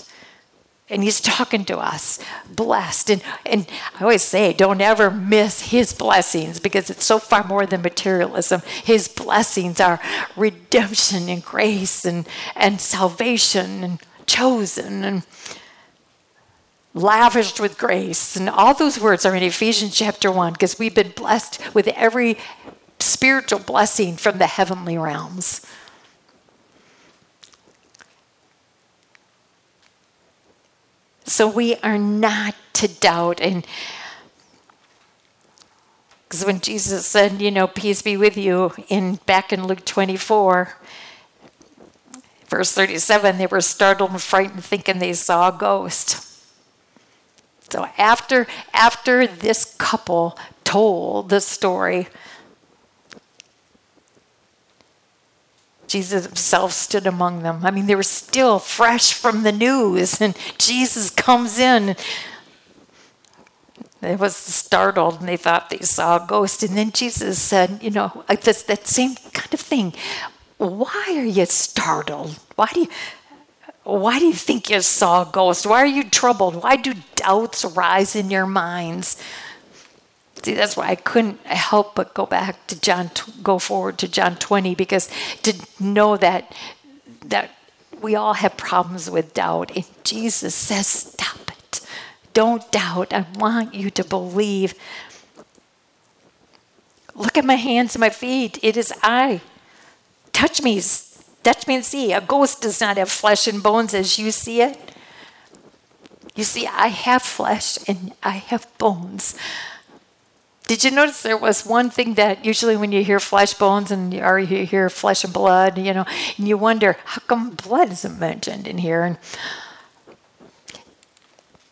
And he's talking to us blessed. And and i always say don't ever miss his blessings because it's so far more than materialism. His blessings are redemption and grace and and salvation and chosen and lavished with grace and all those words are in ephesians chapter 1 because we've been blessed with every spiritual blessing from the heavenly realms So we are not to doubt. And because when Jesus said, you know, peace be with you, in back in Luke 24, verse 37, they were startled and frightened, thinking they saw a ghost. So after after this couple told the story, Jesus himself stood among them. I mean, they were still fresh from the news, and Jesus comes in. They was startled, and they thought they saw a ghost. And then Jesus said, "You know, this, that same kind of thing. Why are you startled? Why do you?" Why do you think you saw a ghost? Why are you troubled? Why do doubts rise in your minds? See, that's why I couldn't help but go back to John, go forward to John 20, because to know that that we all have problems with doubt, and Jesus says, "Stop it! Don't doubt. I want you to believe." Look at my hands and my feet. It is I. Touch me, and see. A ghost does not have flesh and bones as you see it. You see, I have flesh and I have bones. Did you notice there was one thing that usually when you hear flesh bones and you hear flesh and blood, you know, and you wonder how come blood isn't mentioned in here? And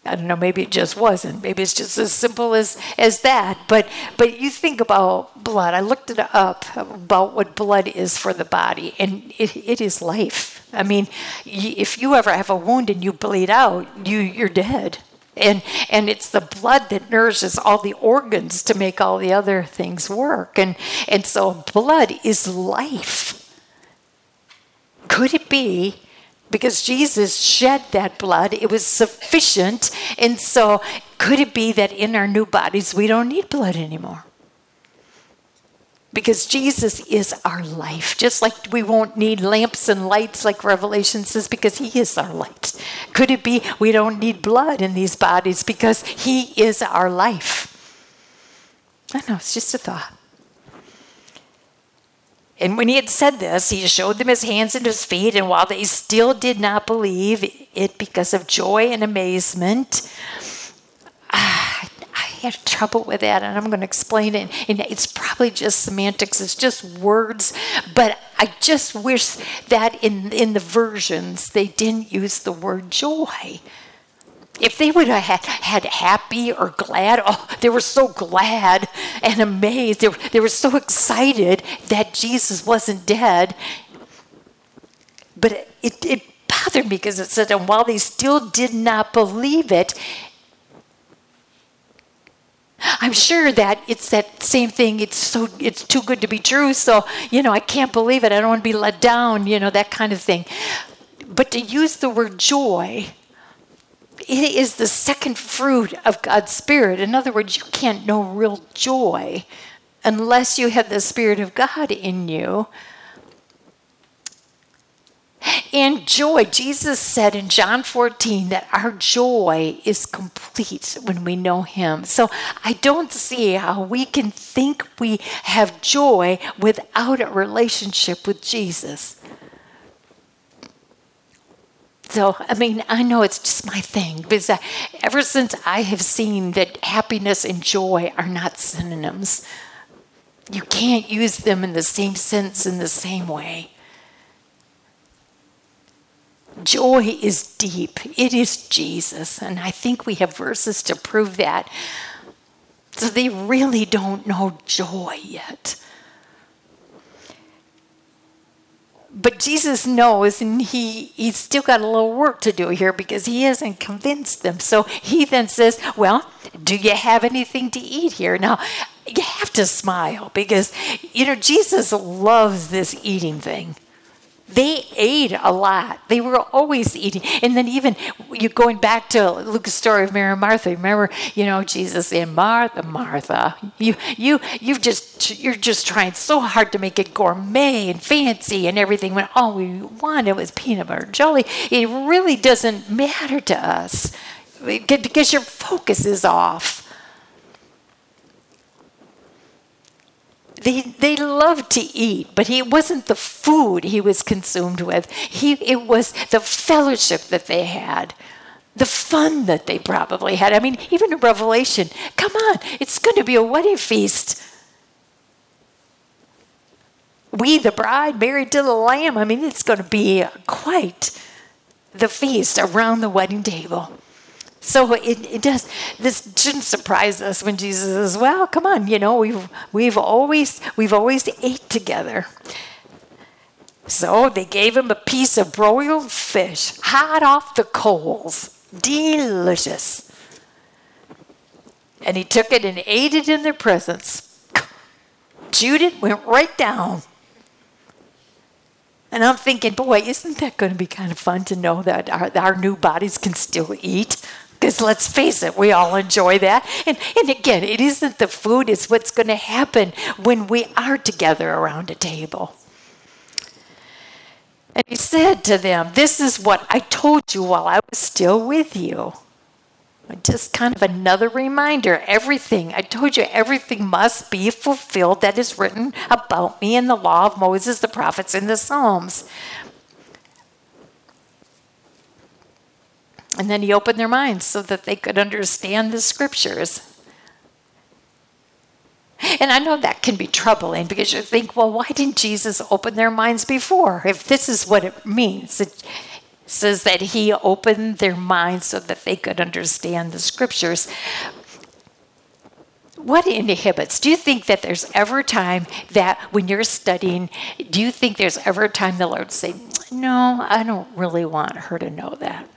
I don't know, maybe it just wasn't. Maybe it's just as simple as, as that. But but you think about blood. I looked it up about what blood is for the body, and it, it is life. I mean, if you ever have a wound and you bleed out, you you're dead and and it's the blood that nourishes all the organs to make all the other things work and and so blood is life could it be because Jesus shed that blood it was sufficient and so could it be that in our new bodies we don't need blood anymore because Jesus is our life. Just like we won't need lamps and lights, like Revelation says, because He is our light. Could it be we don't need blood in these bodies because He is our life? I know, it's just a thought. And when he had said this, he showed them his hands and his feet, and while they still did not believe it because of joy and amazement, ah, I had trouble with that, and I'm going to explain it. And it's probably just semantics, it's just words, but I just wish that in, in the versions they didn't use the word joy. If they would have had, had happy or glad, oh, they were so glad and amazed. They were, they were so excited that Jesus wasn't dead. But it, it, bothered me because it said, and while they still did not believe it, I'm sure that it's that same thing. It's so it's too good to be true. So you know, I can't believe it. I don't want to be let down. You know, that kind of thing. But to use the word joy, it is the second fruit of God's Spirit. In other words, you can't know real joy unless you have the Spirit of God in you. And joy, Jesus said in John 14 that our joy is complete when we know Him. So I don't see how we can think we have joy without a relationship with Jesus. So, I mean, I know it's just my thing because I, ever since I have seen that happiness and joy are not synonyms, you can't use them in the same sense in the same way. Joy is deep, it is Jesus. And I think we have verses to prove that. So they really don't know joy yet. But Jesus knows, and he, he's still got a little work to do here because he hasn't convinced them. So he then says, Well, do you have anything to eat here? Now, you have to smile because, you know, Jesus loves this eating thing. They ate a lot. They were always eating. And then even you going back to Luke's story of Mary and Martha. Remember, you know, Jesus and Martha, Martha, you you you just you're just trying so hard to make it gourmet and fancy and everything when all we wanted was peanut butter jelly. It really doesn't matter to us because your focus is off. They, they loved to eat, but it wasn't the food he was consumed with. He, it was the fellowship that they had, the fun that they probably had. I mean, even in Revelation, come on, it's going to be a wedding feast. We, the bride, married to the Lamb. I mean, it's going to be quite the feast around the wedding table. So it, it does. This shouldn't surprise us when Jesus says, "Well, come on, you know, we've we've always we've always ate together." So they gave him a piece of broiled fish, hot off the coals, delicious. And he took it and ate it in their presence. It, went right down. And I'm thinking, boy, isn't that going to be kind of fun to know that our, our new bodies can still eat? Because let's face it, we all enjoy that. And, and again, it isn't the food, it's what's going to happen when we are together around a table. And he said to them, This is what I told you while I was still with you. Just kind of another reminder everything, I told you, everything must be fulfilled that is written about me in the law of Moses, the prophets, and the Psalms. And then he opened their minds so that they could understand the scriptures. And I know that can be troubling because you think, well, why didn't Jesus open their minds before? If this is what it means, it says that he opened their minds so that they could understand the scriptures. What inhibits? Do you think that there's ever a time that when you're studying, do you think there's ever a time the Lord say, No, I don't really want her to know that?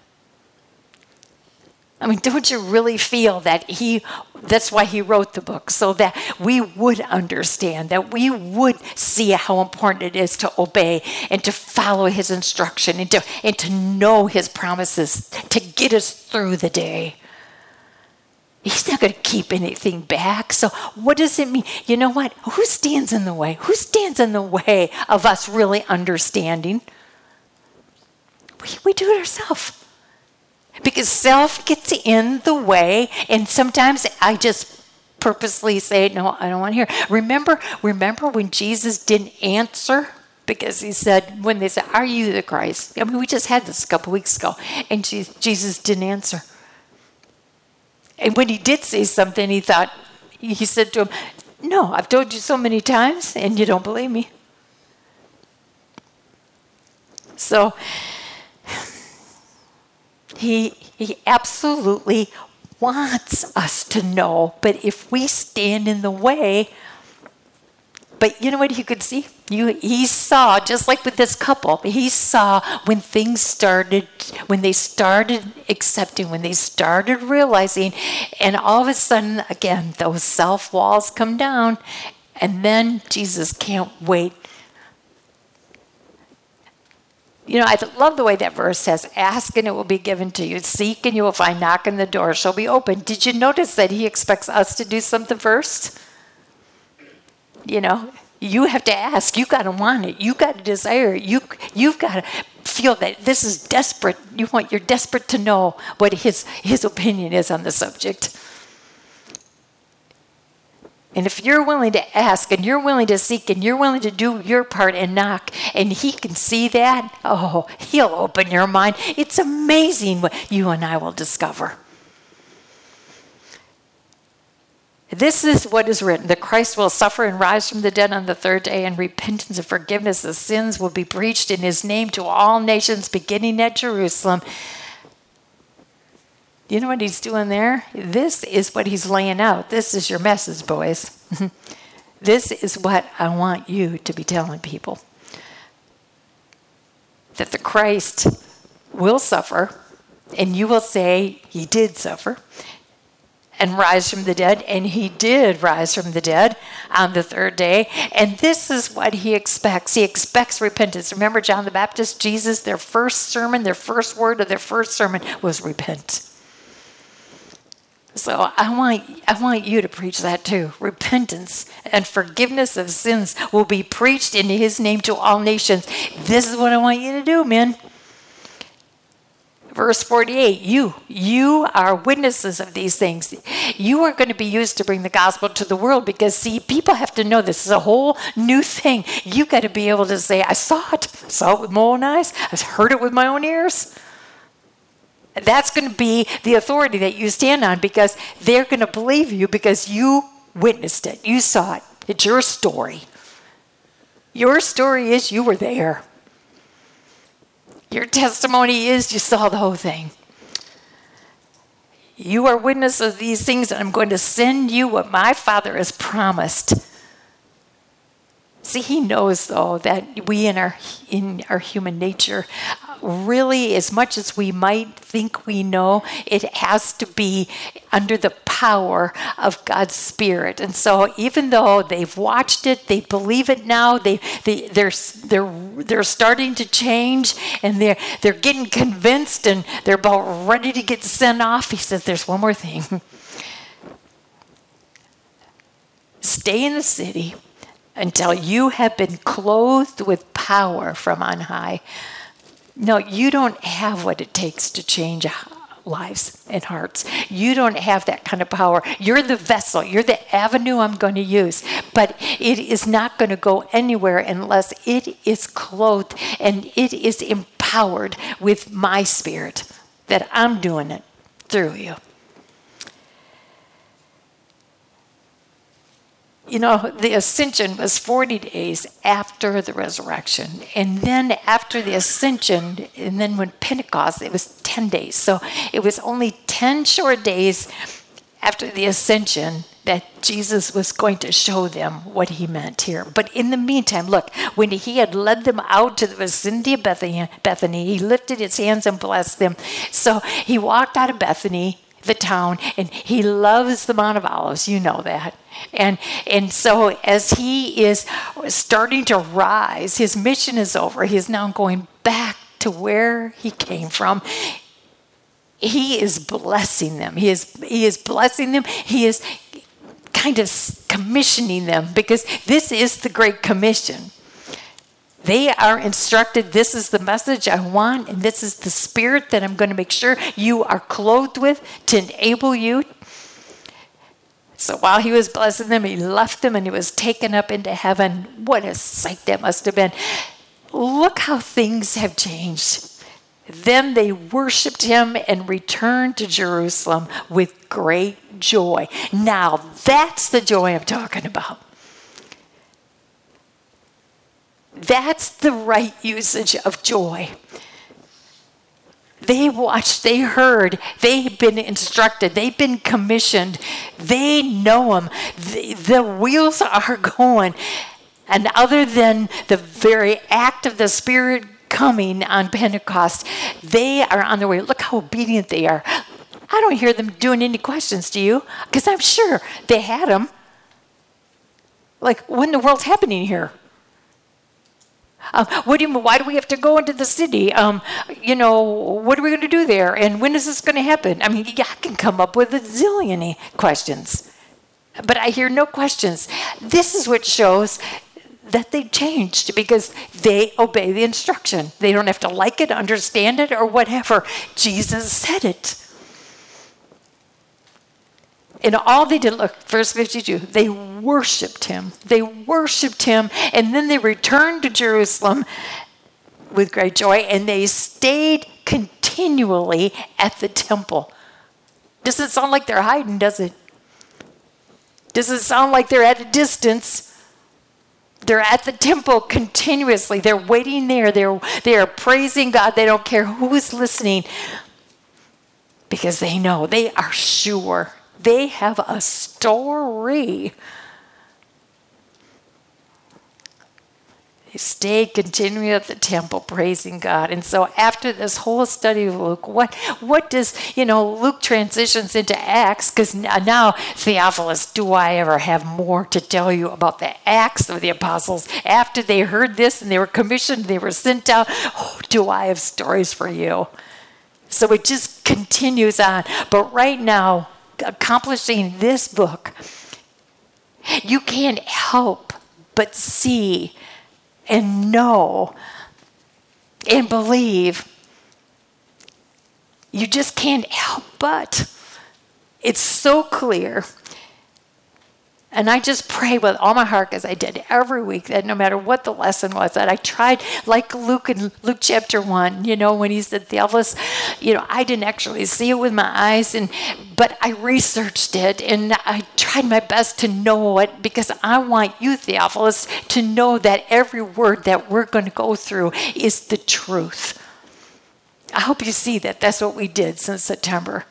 I mean, don't you really feel that he, that's why he wrote the book, so that we would understand, that we would see how important it is to obey and to follow his instruction and to, and to know his promises to get us through the day. He's not going to keep anything back. So, what does it mean? You know what? Who stands in the way? Who stands in the way of us really understanding? We, we do it ourselves because self gets in the way and sometimes i just purposely say no i don't want to hear. Remember remember when jesus didn't answer? Because he said when they said are you the christ? I mean we just had this a couple weeks ago and jesus didn't answer. And when he did say something he thought he said to him no i've told you so many times and you don't believe me. So he, he absolutely wants us to know, but if we stand in the way, but you know what he could see? You, he saw, just like with this couple, he saw when things started, when they started accepting, when they started realizing, and all of a sudden, again, those self walls come down, and then Jesus can't wait you know, I love the way that verse says, Ask and it will be given to you. Seek and you will find. Knock and the door shall be open. Did you notice that he expects us to do something first? You know, You have to ask. You got to want it. You got to desire it. You you've got to feel that this is desperate. You want you're desperate to know what his his opinion is on the subject. And if you're willing to ask and you're willing to seek and you're willing to do your part and knock, and he can see that, oh, he'll open your mind. It's amazing what you and I will discover. This is what is written that Christ will suffer and rise from the dead on the third day, and repentance and forgiveness of sins will be preached in his name to all nations, beginning at Jerusalem. You know what he's doing there? This is what he's laying out. This is your message, boys. this is what I want you to be telling people that the Christ will suffer, and you will say, He did suffer and rise from the dead. And he did rise from the dead on the third day. And this is what he expects. He expects repentance. Remember John the Baptist, Jesus, their first sermon, their first word of their first sermon was repent. So I want I want you to preach that too. Repentance and forgiveness of sins will be preached in his name to all nations. This is what I want you to do, men. Verse 48, you, you are witnesses of these things. You are going to be used to bring the gospel to the world because, see, people have to know this is a whole new thing. You got to be able to say, I saw it. I saw it with my own eyes. I heard it with my own ears. That's going to be the authority that you stand on because they're going to believe you because you witnessed it. You saw it. It's your story. Your story is you were there. Your testimony is you saw the whole thing. You are witness of these things, and I'm going to send you what my Father has promised. See, he knows though that we in our in our human nature really, as much as we might think we know, it has to be under the power of God's Spirit. And so, even though they've watched it, they believe it now. They, they they're they're they're starting to change, and they're they're getting convinced, and they're about ready to get sent off. He says, "There's one more thing." Stay in the city until you have been clothed with power from on high. No, you don't have what it takes to change lives and hearts. You don't have that kind of power. You're the vessel, you're the avenue I'm going to use. But it is not going to go anywhere unless it is clothed and it is empowered with my spirit that I'm doing it through you. You know, the ascension was 40 days after the resurrection. And then after the ascension, and then when Pentecost, it was 10 days. So it was only 10 short days after the ascension that Jesus was going to show them what he meant here. But in the meantime, look, when he had led them out to the vicinity of Bethany, Bethany he lifted his hands and blessed them. So he walked out of Bethany the town and he loves the Mount of Olives. You know that. And, and so as he is starting to rise, his mission is over. He is now going back to where he came from. He is blessing them. He is, he is blessing them. He is kind of commissioning them because this is the Great Commission. They are instructed this is the message I want, and this is the spirit that I'm going to make sure you are clothed with to enable you. So while he was blessing them, he left them and he was taken up into heaven. What a sight that must have been. Look how things have changed. Then they worshiped him and returned to Jerusalem with great joy. Now, that's the joy I'm talking about. That's the right usage of joy. They watched, they heard, they've been instructed, they've been commissioned, they know them. The, the wheels are going. And other than the very act of the Spirit coming on Pentecost, they are on their way. Look how obedient they are. I don't hear them doing any questions, do you? Because I'm sure they had them. Like, what in the world's happening here? Um, what do you, why do we have to go into the city? Um, you know, what are we going to do there? And when is this going to happen? I mean, I can come up with a zillion questions, but I hear no questions. This is what shows that they changed because they obey the instruction. They don't have to like it, understand it, or whatever. Jesus said it. And all they did, look, verse 52, they worshiped him. They worshiped him, and then they returned to Jerusalem with great joy, and they stayed continually at the temple. Doesn't sound like they're hiding, does it? Doesn't sound like they're at a distance. They're at the temple continuously. They're waiting there. They're, they're praising God. They don't care who is listening because they know, they are sure. They have a story He stayed continuing at the temple praising God. And so after this whole study of Luke, what what does, you know, Luke transitions into Acts because uh, now Theophilus, do I ever have more to tell you about the Acts of the apostles? After they heard this and they were commissioned, they were sent out, oh, do I have stories for you? So it just continues on. But right now, accomplishing this book, you can't help but see and know and believe, you just can't help but. It's so clear and I just pray with all my heart, as I did every week, that no matter what the lesson was, that I tried, like Luke in Luke chapter one, you know, when he said Theophilus, you know, I didn't actually see it with my eyes, and but I researched it and I tried my best to know it because I want you, Theophilus, to know that every word that we're going to go through is the truth. I hope you see that. That's what we did since September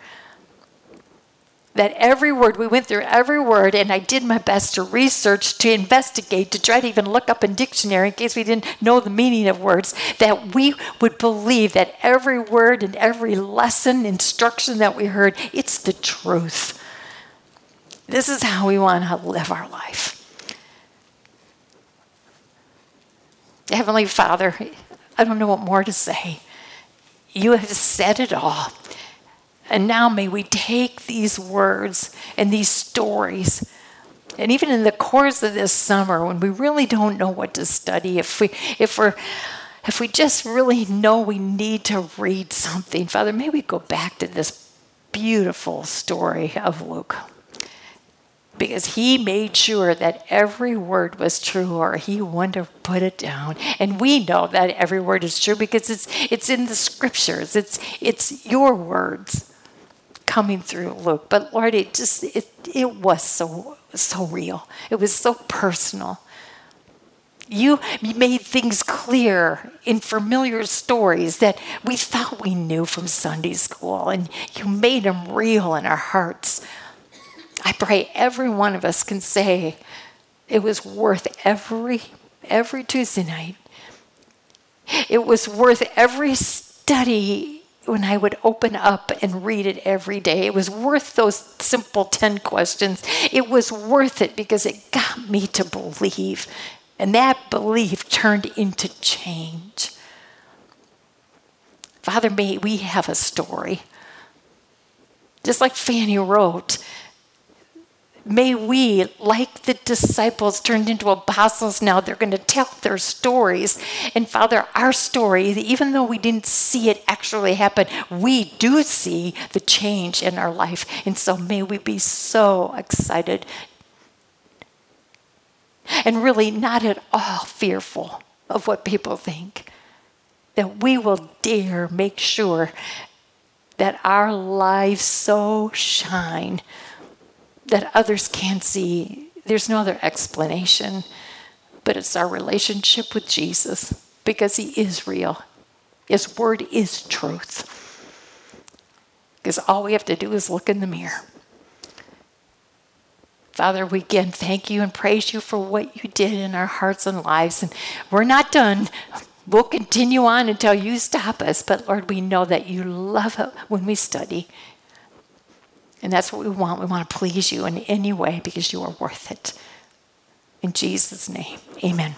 that every word, we went through every word, and I did my best to research, to investigate, to try to even look up in dictionary in case we didn't know the meaning of words, that we would believe that every word and every lesson, instruction that we heard, it's the truth. This is how we want to live our life. Heavenly Father, I don't know what more to say. You have said it all. And now may we take these words and these stories. And even in the course of this summer, when we really don't know what to study, if we if we're if we just really know we need to read something, Father, may we go back to this beautiful story of Luke. Because he made sure that every word was true, or he wouldn't have put it down. And we know that every word is true because it's it's in the scriptures. It's it's your words coming through Luke. But Lord, it just it it was so so real. It was so personal. You made things clear in familiar stories that we thought we knew from Sunday school, and you made them real in our hearts. I pray every one of us can say it was worth every every Tuesday night. It was worth every study when I would open up and read it every day. It was worth those simple 10 questions. It was worth it because it got me to believe. And that belief turned into change. Father, may we have a story. Just like Fanny wrote, May we, like the disciples turned into apostles now, they're going to tell their stories. And Father, our story, even though we didn't see it actually happen, we do see the change in our life. And so may we be so excited and really not at all fearful of what people think. That we will dare make sure that our lives so shine that others can't see. There's no other explanation, but it's our relationship with Jesus because He is real. His word is truth. Because all we have to do is look in the mirror. Father, we again thank you and praise you for what you did in our hearts and lives. And we're not done. We'll continue on until you stop us. But Lord, we know that you love it when we study. And that's what we want. We want to please you in any way because you are worth it. In Jesus' name, amen.